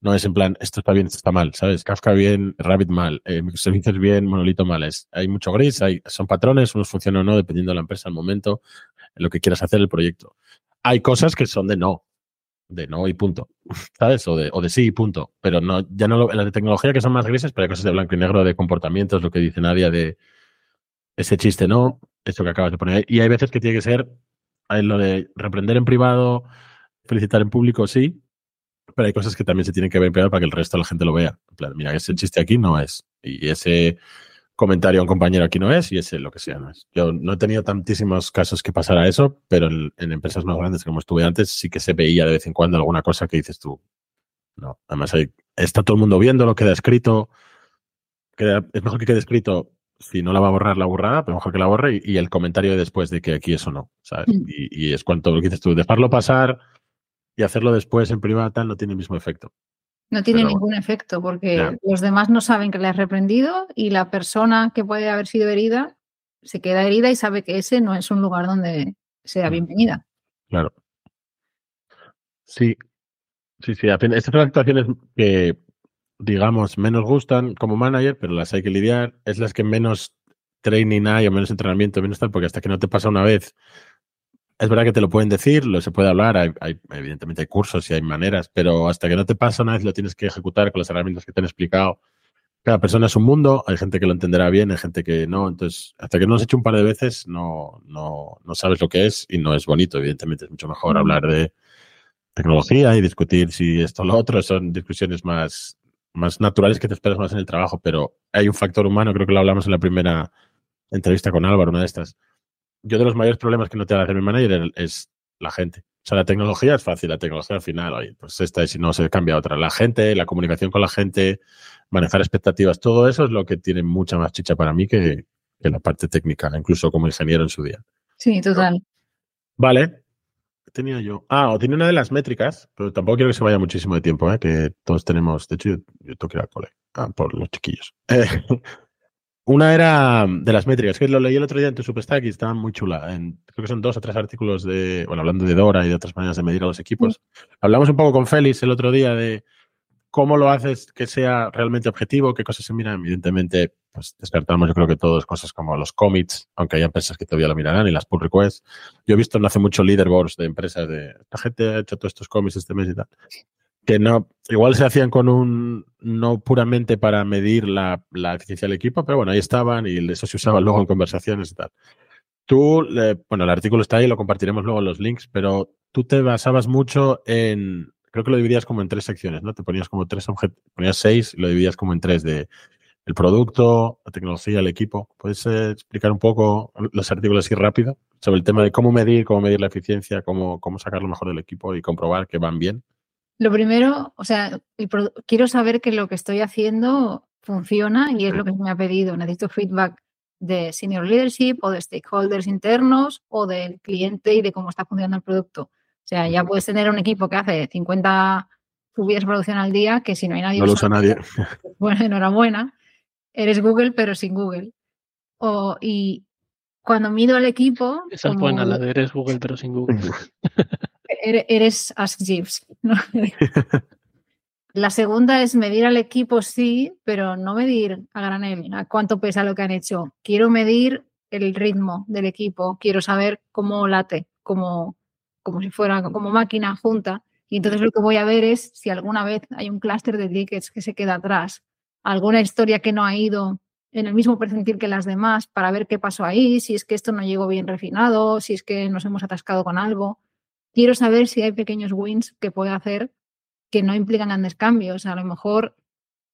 Speaker 1: No es en plan, esto está bien, esto está mal, ¿sabes? Kafka bien, Rabbit mal, eh, bien, Monolito mal. Es, hay mucho gris, hay, son patrones, unos funcionan o no, dependiendo de la empresa, al momento, en lo que quieras hacer el proyecto. Hay cosas que son de no, de no y punto, ¿sabes? O de, o de sí y punto. Pero no, ya no lo, en la de tecnología que son más grises, pero hay cosas de blanco y negro, de comportamientos, lo que dice Nadia, de ese chiste no, eso que acabas de poner. Y hay veces que tiene que ser hay lo de reprender en privado, felicitar en público, sí, pero hay cosas que también se tienen que ver en privado para que el resto de la gente lo vea. En plan, mira, ese chiste aquí no es. Y ese comentario a un compañero aquí no es y ese lo que sea no es. Yo no he tenido tantísimos casos que pasara eso, pero en, empresas más grandes como estuve antes sí que se veía de vez en cuando alguna cosa que dices tú. No, además está todo el mundo viendo lo queda escrito. es mejor que quede escrito si no la va a borrar la burrada, pero mejor que la borre y, el comentario después de que aquí eso no, ¿sabes? Mm. Y, es cuanto lo que dices tú, dejarlo pasar y hacerlo después en privada tal no tiene el mismo efecto.
Speaker 3: No tiene ningún efecto porque los demás no saben que le has reprendido y la persona que puede haber sido herida se queda herida y sabe que ese no es un lugar donde sea mm. bienvenida.
Speaker 1: Claro. Sí, sí, sí. Estas son actuaciones que, digamos, menos gustan como manager, pero las hay que lidiar. Es las que menos training hay o menos entrenamiento, menos tal, porque hasta que no te pasa una vez es verdad que te lo pueden decir, lo se puede hablar, hay, evidentemente hay cursos y hay maneras, pero hasta que no te pasa una vez lo tienes que ejecutar con las herramientas que te han explicado. Cada persona es un mundo, hay gente que lo entenderá bien, hay gente que no. Entonces, hasta que no lo has hecho un par de veces, no, no, no sabes lo que es y no es bonito. Evidentemente, es mucho mejor hablar de tecnología y discutir si esto o lo otro. Son discusiones más, más naturales que te esperas más en el trabajo, pero hay un factor humano, creo que lo hablamos en la primera entrevista con Álvaro, una de estas yo de los mayores problemas que no te hace mi manager es la gente. O sea, la tecnología es fácil, la tecnología al final, oye, pues esta es si no se cambia otra. La gente, la comunicación con la gente, manejar expectativas, todo eso es lo que tiene mucha más chicha para mí que, la parte técnica, incluso como ingeniero en su día.
Speaker 3: Sí, total.
Speaker 1: Vale. ¿Qué tenía yo? Ah, o tiene una de las métricas, pero tampoco quiero que se vaya muchísimo de tiempo, ¿eh? que todos tenemos. De hecho, yo, tengo que ir al cole. Ah, por los chiquillos. Eh, una era de las métricas, que lo leí el otro día en tu Substack y estaba muy chula. creo que son dos o tres artículos de, bueno, hablando de Dora y de otras maneras de medir a los equipos. Hablamos un poco con Félix el otro día de cómo lo haces que sea realmente objetivo, qué cosas se miran. Evidentemente, pues descartamos yo creo que todas cosas como los commits, aunque hay empresas que todavía lo mirarán, y las pull requests. Yo he visto no hace mucho leaderboards de empresas de la gente ha hecho todos estos commits este mes y tal que no, igual se hacían con un, no puramente para medir la, eficiencia del equipo, pero bueno, ahí estaban y eso se usaba luego en conversaciones y tal. Tú, bueno, el artículo está ahí, lo compartiremos luego en los links, pero tú te basabas mucho en, creo que lo dividías como en tres secciones, ¿no? Te ponías como tres objetos, ponías seis y lo dividías como en tres de el producto, la tecnología, el equipo. ¿Puedes eh, explicar un poco los artículos así rápido sobre el tema de cómo medir, cómo medir la eficiencia, cómo, cómo sacar lo mejor del equipo y comprobar que van bien?
Speaker 3: Lo primero, o sea, quiero saber que lo que estoy haciendo funciona y es lo que me ha pedido. Necesito feedback de senior leadership o de stakeholders internos o del cliente y de cómo está funcionando el producto. O sea, ya puedes tener un equipo que hace 50 subidas de producción al día, que si no hay nadie...
Speaker 1: No lo usa nadie.
Speaker 3: Bueno, enhorabuena. Eres Google, pero sin Google. O, y cuando mido al equipo...
Speaker 2: Esa es buena, la de eres Google, pero sin Google.
Speaker 3: eres Ask Jeeves. La segunda es medir al equipo, sí, pero no medir a granel, a cuánto pesa lo que han hecho. Quiero medir el ritmo del equipo, quiero saber cómo late, como, como si fuera como máquina junta. Y entonces lo que voy a ver es si alguna vez hay un clúster de tickets que se queda atrás, alguna historia que no ha ido en el mismo percentil que las demás para ver qué pasó ahí, si es que esto no llegó bien refinado, si es que nos hemos atascado con algo quiero saber si hay pequeños wins que puedo hacer que no implican grandes cambios. A lo mejor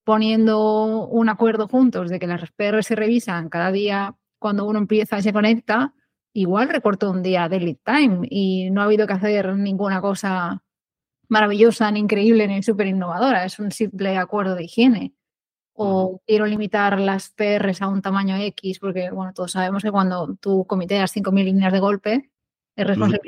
Speaker 3: poniendo un acuerdo juntos de que las PR se revisan cada día cuando uno empieza y se conecta, igual recorto un día de lead time y no ha habido que hacer ninguna cosa maravillosa, ni increíble, ni súper innovadora. Es un simple acuerdo de higiene. O quiero limitar las PRs a un tamaño X, porque bueno, todos sabemos que cuando tú comiteas 5.000 líneas de golpe, es responsable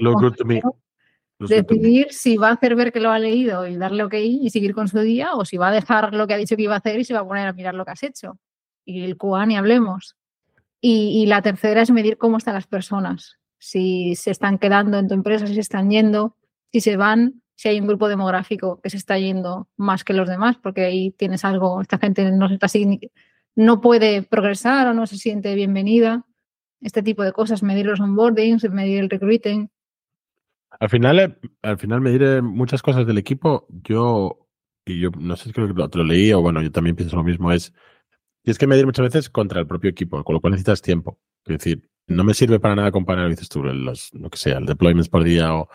Speaker 3: decidir si va a hacer ver que lo ha leído y darle ok y seguir con su día o si va a dejar lo que ha dicho que iba a hacer y se va a poner a mirar lo que has hecho. Y el QA ni hablemos. Y, la tercera es medir cómo están las personas. Si se están quedando en tu empresa, si se están yendo, si se van, si hay un grupo demográfico que se está yendo más que los demás, porque ahí tienes algo, esta gente no, está, no puede progresar o no se siente bienvenida. Este tipo de cosas, medir los onboardings, medir el recruiting.
Speaker 1: Al final, eh, al final medir eh, muchas cosas del equipo, yo, y yo no sé si creo que lo, leí o bueno, yo también pienso lo mismo, es Tienes que medir muchas veces contra el propio equipo, con lo cual necesitas tiempo. Es decir, no me sirve para nada comparar, dices tú, los, lo que sea, el deployments por día o,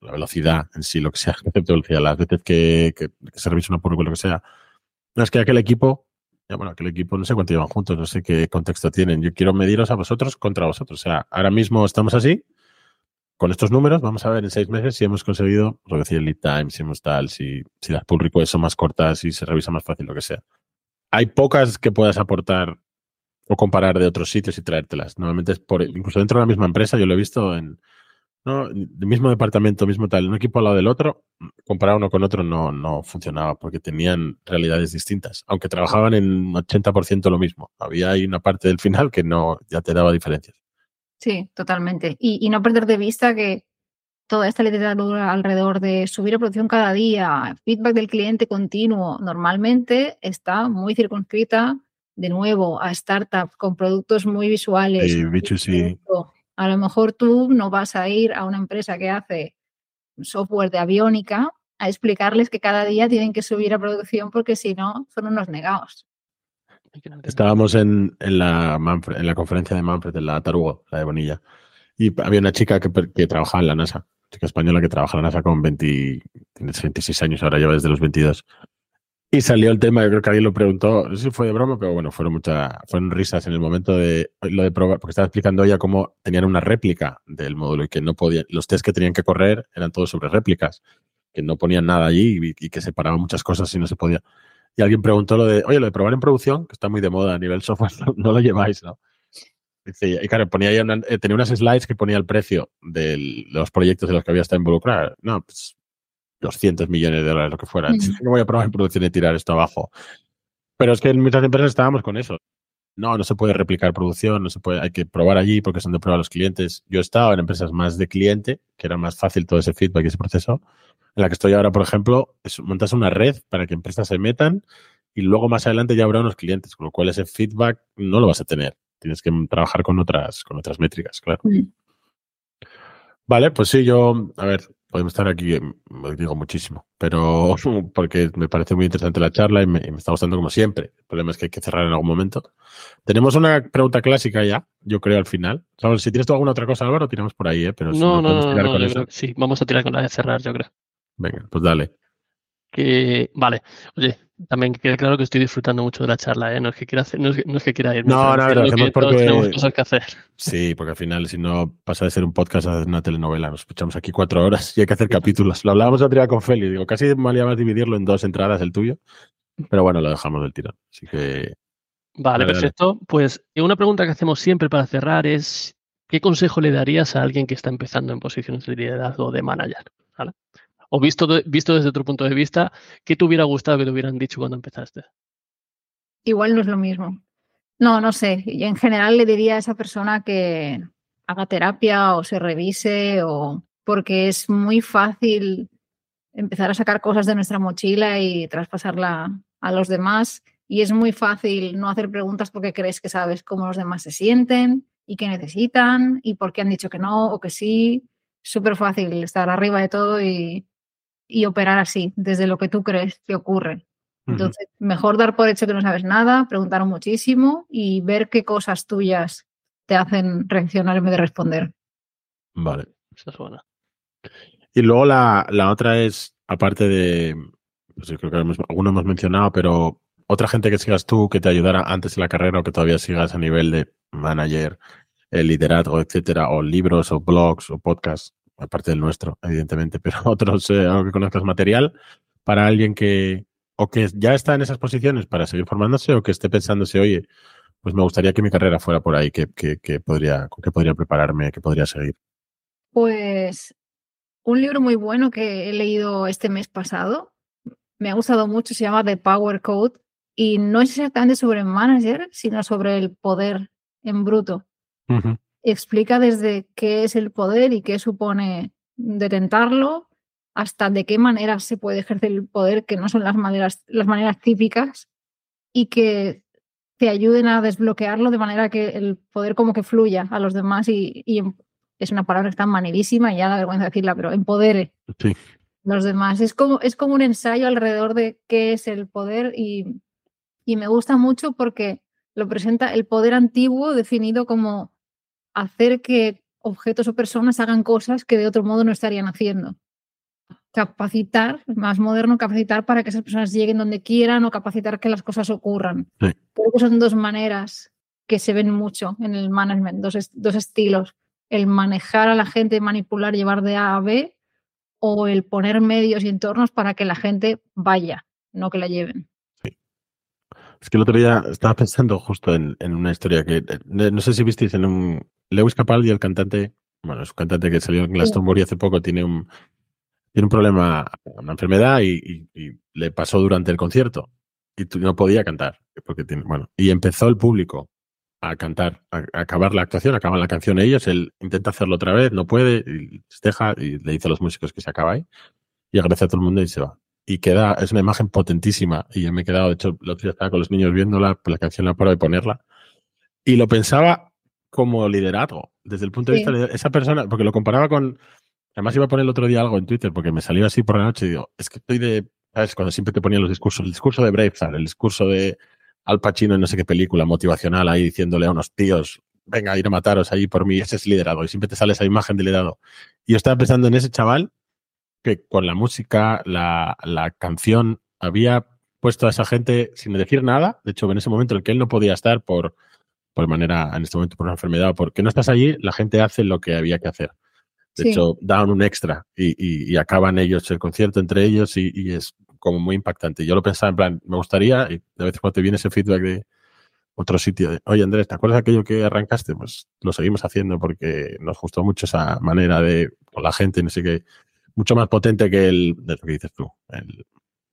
Speaker 1: la velocidad en sí, lo que sea, de velocidad, las veces que, se revisa una prueba, lo que sea. No es que aquel equipo, ya bueno, aquel equipo no sé cuánto llevan juntos, no sé qué contexto tienen. Yo quiero mediros a vosotros contra vosotros. O sea, ahora mismo estamos así, con estos números, vamos a ver en seis meses si hemos conseguido reducir el lead time, si hemos tal, si, si las pull requests son más cortas, si se revisa más fácil, lo que sea hay pocas que puedas aportar o comparar de otros sitios y traértelas. Normalmente es por, incluso dentro de la misma empresa, yo lo he visto en ¿no? el mismo departamento, mismo tal, un equipo al lado del otro, comparar uno con otro no, no funcionaba porque tenían realidades distintas, aunque trabajaban en 80% lo mismo. Había ahí una parte del final que no, ya te daba diferencias.
Speaker 3: Sí, totalmente. Y, y no perder de vista que toda esta literatura alrededor de subir la producción cada día, feedback del cliente continuo, normalmente está muy circunscrita de nuevo a startups con productos muy visuales.
Speaker 1: Sí,
Speaker 3: A lo mejor tú no vas a ir a una empresa que hace software de aviónica a explicarles que cada día tienen que subir a producción porque si no son unos negados.
Speaker 1: Estábamos en, la, en la conferencia de Manfred, en la Tarugo, la de Bonilla, y había una chica que, que trabajaba en la NASA chica española que trabaja en la NASA con 20, 26 años, ahora lleva desde los 22. Y salió el tema, yo creo que alguien lo preguntó, no sé si fue de broma, pero bueno, fueron muchas, fueron risas en el momento de lo de probar, porque estaba explicando ella cómo tenían una réplica del módulo y que no podían, los test que tenían que correr eran todos sobre réplicas, que no ponían nada allí y, que separaban muchas cosas y no se podía. Y alguien preguntó lo de, oye, lo de probar en producción, que está muy de moda a nivel software, no lo lleváis, ¿no? Y claro, ponía eh, tenía unas slides que ponía el precio de los proyectos de los que había estado involucrado. No, pues 200 millones de dólares, lo que fuera. No voy a probar en producción y tirar esto abajo. Pero es que en muchas empresas estábamos con eso. No, no se puede replicar producción, no se puede, hay que probar allí porque son de prueba los clientes. Yo he estado en empresas más de cliente, que era más fácil todo ese feedback y ese proceso. En la que estoy ahora, por ejemplo, es, montas una red para que empresas se metan y luego más adelante ya habrá unos clientes, con lo cual ese feedback no lo vas a tener. Tienes que trabajar con otras, con otras métricas, claro. Mm. Vale, pues sí, yo, a ver, podemos estar aquí, em, digo muchísimo, pero porque me parece muy interesante la charla y me, está gustando como siempre. El problema es que hay que cerrar en algún momento. Tenemos una pregunta clásica ya, yo creo, al final. Si tienes tú alguna otra cosa, Álvaro, tiramos por ahí, ¿eh? Pero
Speaker 2: no, no, no, no sí, vamos a tirar con la de cerrar, yo creo.
Speaker 1: Venga, pues dale.
Speaker 2: Que, vale, oye, también queda claro que estoy disfrutando mucho de la charla, ¿eh? No es que quiera, hacer, no es, que quiera ir.
Speaker 1: No, no, lo hacemos porque.
Speaker 2: Tenemos cosas que hacer.
Speaker 1: Sí, porque al final, si no pasa de ser un podcast a una telenovela, nos escuchamos aquí cuatro horas y hay que hacer capítulos. Lo hablábamos otro día con Feli, digo, casi malía más dividirlo en dos entradas el tuyo, pero bueno, lo dejamos del tirón. Así que.
Speaker 2: Vale, perfecto. Pues una pregunta que hacemos siempre para cerrar es: ¿qué consejo le darías a alguien que está empezando en posiciones de liderazgo de manager? ¿Vale? O visto, visto desde otro punto de vista, ¿qué te hubiera gustado que te hubieran dicho cuando empezaste?
Speaker 3: Igual no es lo mismo. No, no sé. en general le diría a esa persona que haga terapia o se revise o porque es muy fácil empezar a sacar cosas de nuestra mochila y traspasarla a los demás y es muy fácil no hacer preguntas porque crees que sabes cómo los demás se sienten y qué necesitan y por qué han dicho que no o que sí. Súper fácil estar arriba de todo y, y operar así, desde lo que tú crees que ocurre. Entonces, mejor dar por hecho que no sabes nada, preguntar muchísimo y ver qué cosas tuyas te hacen reaccionar en vez de responder.
Speaker 1: Vale. Esa es buena. Y luego la, la otra es, aparte de, pues creo que algunos hemos mencionado, pero otra gente que sigas tú que te ayudara antes en la carrera o que todavía sigas a nivel de manager, el liderazgo, etcétera, o libros o blogs o podcasts aparte del nuestro, evidentemente, pero otros, eh, algo que conozcas material para alguien que o que ya está en esas posiciones para seguir formándose o que esté pensándose, oye, pues me gustaría que mi carrera fuera por ahí, que, que, podría, que podría prepararme, que podría seguir.
Speaker 3: Pues un libro muy bueno que he leído este mes pasado. Me ha gustado mucho, se llama The Power Code y no es exactamente sobre el manager, sino sobre el poder en bruto. Explica desde qué es el poder y qué supone detentarlo, hasta de qué manera se puede ejercer el poder, que no son las maneras, las maneras típicas, y que te ayuden a desbloquearlo de manera que el poder como que fluya a los demás y, es una palabra que está manidísima y ya da vergüenza decirla, pero empodere sí. los demás. Es como, es como un ensayo alrededor de qué es el poder y, y me gusta mucho porque lo presenta el poder antiguo definido como hacer que objetos o personas hagan cosas que de otro modo no estarían haciendo. Capacitar, más moderno, capacitar para que esas personas lleguen donde quieran o capacitar que las cosas ocurran. Creo que son dos maneras que se ven mucho en el management, dos, dos estilos el manejar a la gente, manipular, llevar de A a B, o el poner medios y entornos para que la gente vaya, no que la lleven.
Speaker 1: Es que el otro día estaba pensando justo en, una historia que eh, no sé si visteis en un. Lewis Capaldi, el cantante, bueno, es un cantante que salió en Glastonbury hace poco, tiene un, tiene un problema, una enfermedad y, le pasó durante el concierto y no podía cantar. Porque tiene, bueno, y empezó el público a cantar, a, acabar la actuación, acaban la canción ellos, él intenta hacerlo otra vez, no puede, y se deja y le dice a los músicos que se acaba ahí y agradece a todo el mundo y se va. Y queda, es una imagen potentísima y yo me he quedado, de hecho, el otro día estaba con los niños viéndola, pues la canción la paro de ponerla y lo pensaba como liderazgo, desde el punto de vista de esa persona, porque lo comparaba con, además iba a poner el otro día algo en Twitter porque me salió así por la noche y digo, es que estoy de, ¿sabes? Cuando siempre te ponían los discursos, el discurso de Braveheart, el discurso de al Pacino en no sé qué película motivacional ahí diciéndole a unos tíos, venga, a ir a mataros ahí por mí, ese es liderado. Y siempre te sale esa imagen de liderado. Y yo estaba pensando en ese chaval que con la música, la, la canción, había puesto a esa gente sin decir nada. De hecho, en ese momento en el que él no podía estar por, por manera, en este momento por una enfermedad, porque no estás allí, la gente hace lo que había que hacer. De hecho, dan un extra y, y, acaban ellos el concierto entre ellos y, y, es como muy impactante. Yo lo pensaba en plan, me gustaría, y de vez en cuando te viene ese feedback de otro sitio, de, oye Andrés, ¿te acuerdas de aquello que arrancaste? Pues lo seguimos haciendo porque nos gustó mucho esa manera de, con la gente, no sé qué, mucho más potente que el, de lo que dices tú. El,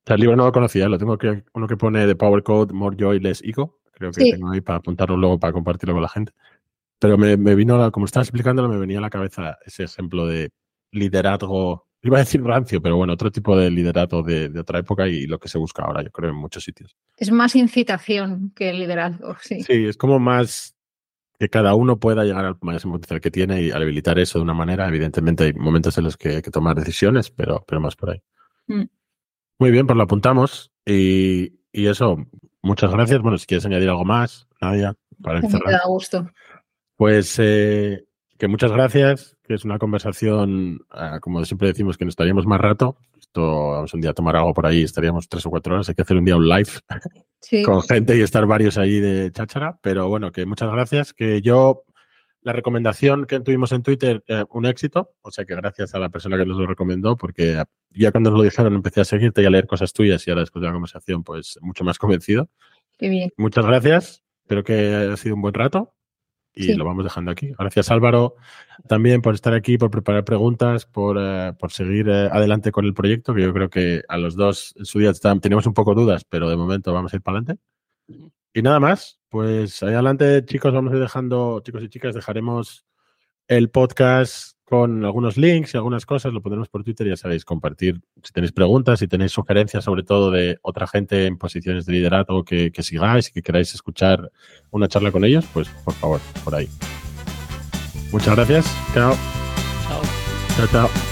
Speaker 1: el libro no lo conocía, lo tengo que, uno que pone de Power Code, More Joy, Less Ego, creo que tengo ahí para apuntarlo luego para compartirlo con la gente. Pero me, me vino, como estabas explicándolo, me venía a la cabeza ese ejemplo de liderazgo Iba a decir rancio, pero bueno, otro tipo de liderazgo de, otra época y lo que se busca ahora, yo creo, en muchos sitios.
Speaker 3: Es más incitación que liderazgo, sí.
Speaker 1: Sí, es como más que cada uno pueda llegar al máximo potencial que tiene y habilitar eso de una manera. Evidentemente hay momentos en los que hay que tomar decisiones, pero, pero más por ahí. Mm. Muy bien, pues lo apuntamos y, eso, muchas gracias. Bueno, si quieres añadir algo más, Nadia, para
Speaker 3: cerrar. Me da gusto.
Speaker 1: Pues eh, que muchas gracias, que es una conversación, ah, como siempre decimos, que nos estaríamos más rato. Esto, vamos un día a tomar algo por ahí, estaríamos tres o cuatro horas. Hay que hacer un día un live con gente y estar varios ahí de cháchara. Pero bueno, que muchas gracias. Que yo, la recomendación que tuvimos en Twitter, eh, un éxito. O sea que gracias a la persona que nos lo recomendó, porque ya cuando nos lo dijeron empecé a seguirte y a leer cosas tuyas y ahora después de la conversación, pues mucho más convencido.
Speaker 3: Qué bien.
Speaker 1: Muchas gracias. Espero que haya sido un buen rato y lo vamos dejando aquí. Gracias Álvaro también por estar aquí, por preparar preguntas, por, eh, por seguir eh, adelante con el proyecto, que yo creo que a los dos en su día teníamos un poco dudas, pero de momento vamos a ir para adelante. Y nada más, pues ahí adelante chicos, vamos a ir dejando, chicos y chicas, dejaremos el podcast con algunos links y algunas cosas, lo pondremos por Twitter, ya sabéis, compartir si tenéis preguntas, si tenéis sugerencias, sobre todo de otra gente en posiciones de liderazgo que, que sigáis y que queráis escuchar una charla con ellos, pues por favor, por ahí. Muchas gracias. Chao.
Speaker 2: Chao.
Speaker 1: Chao, chao.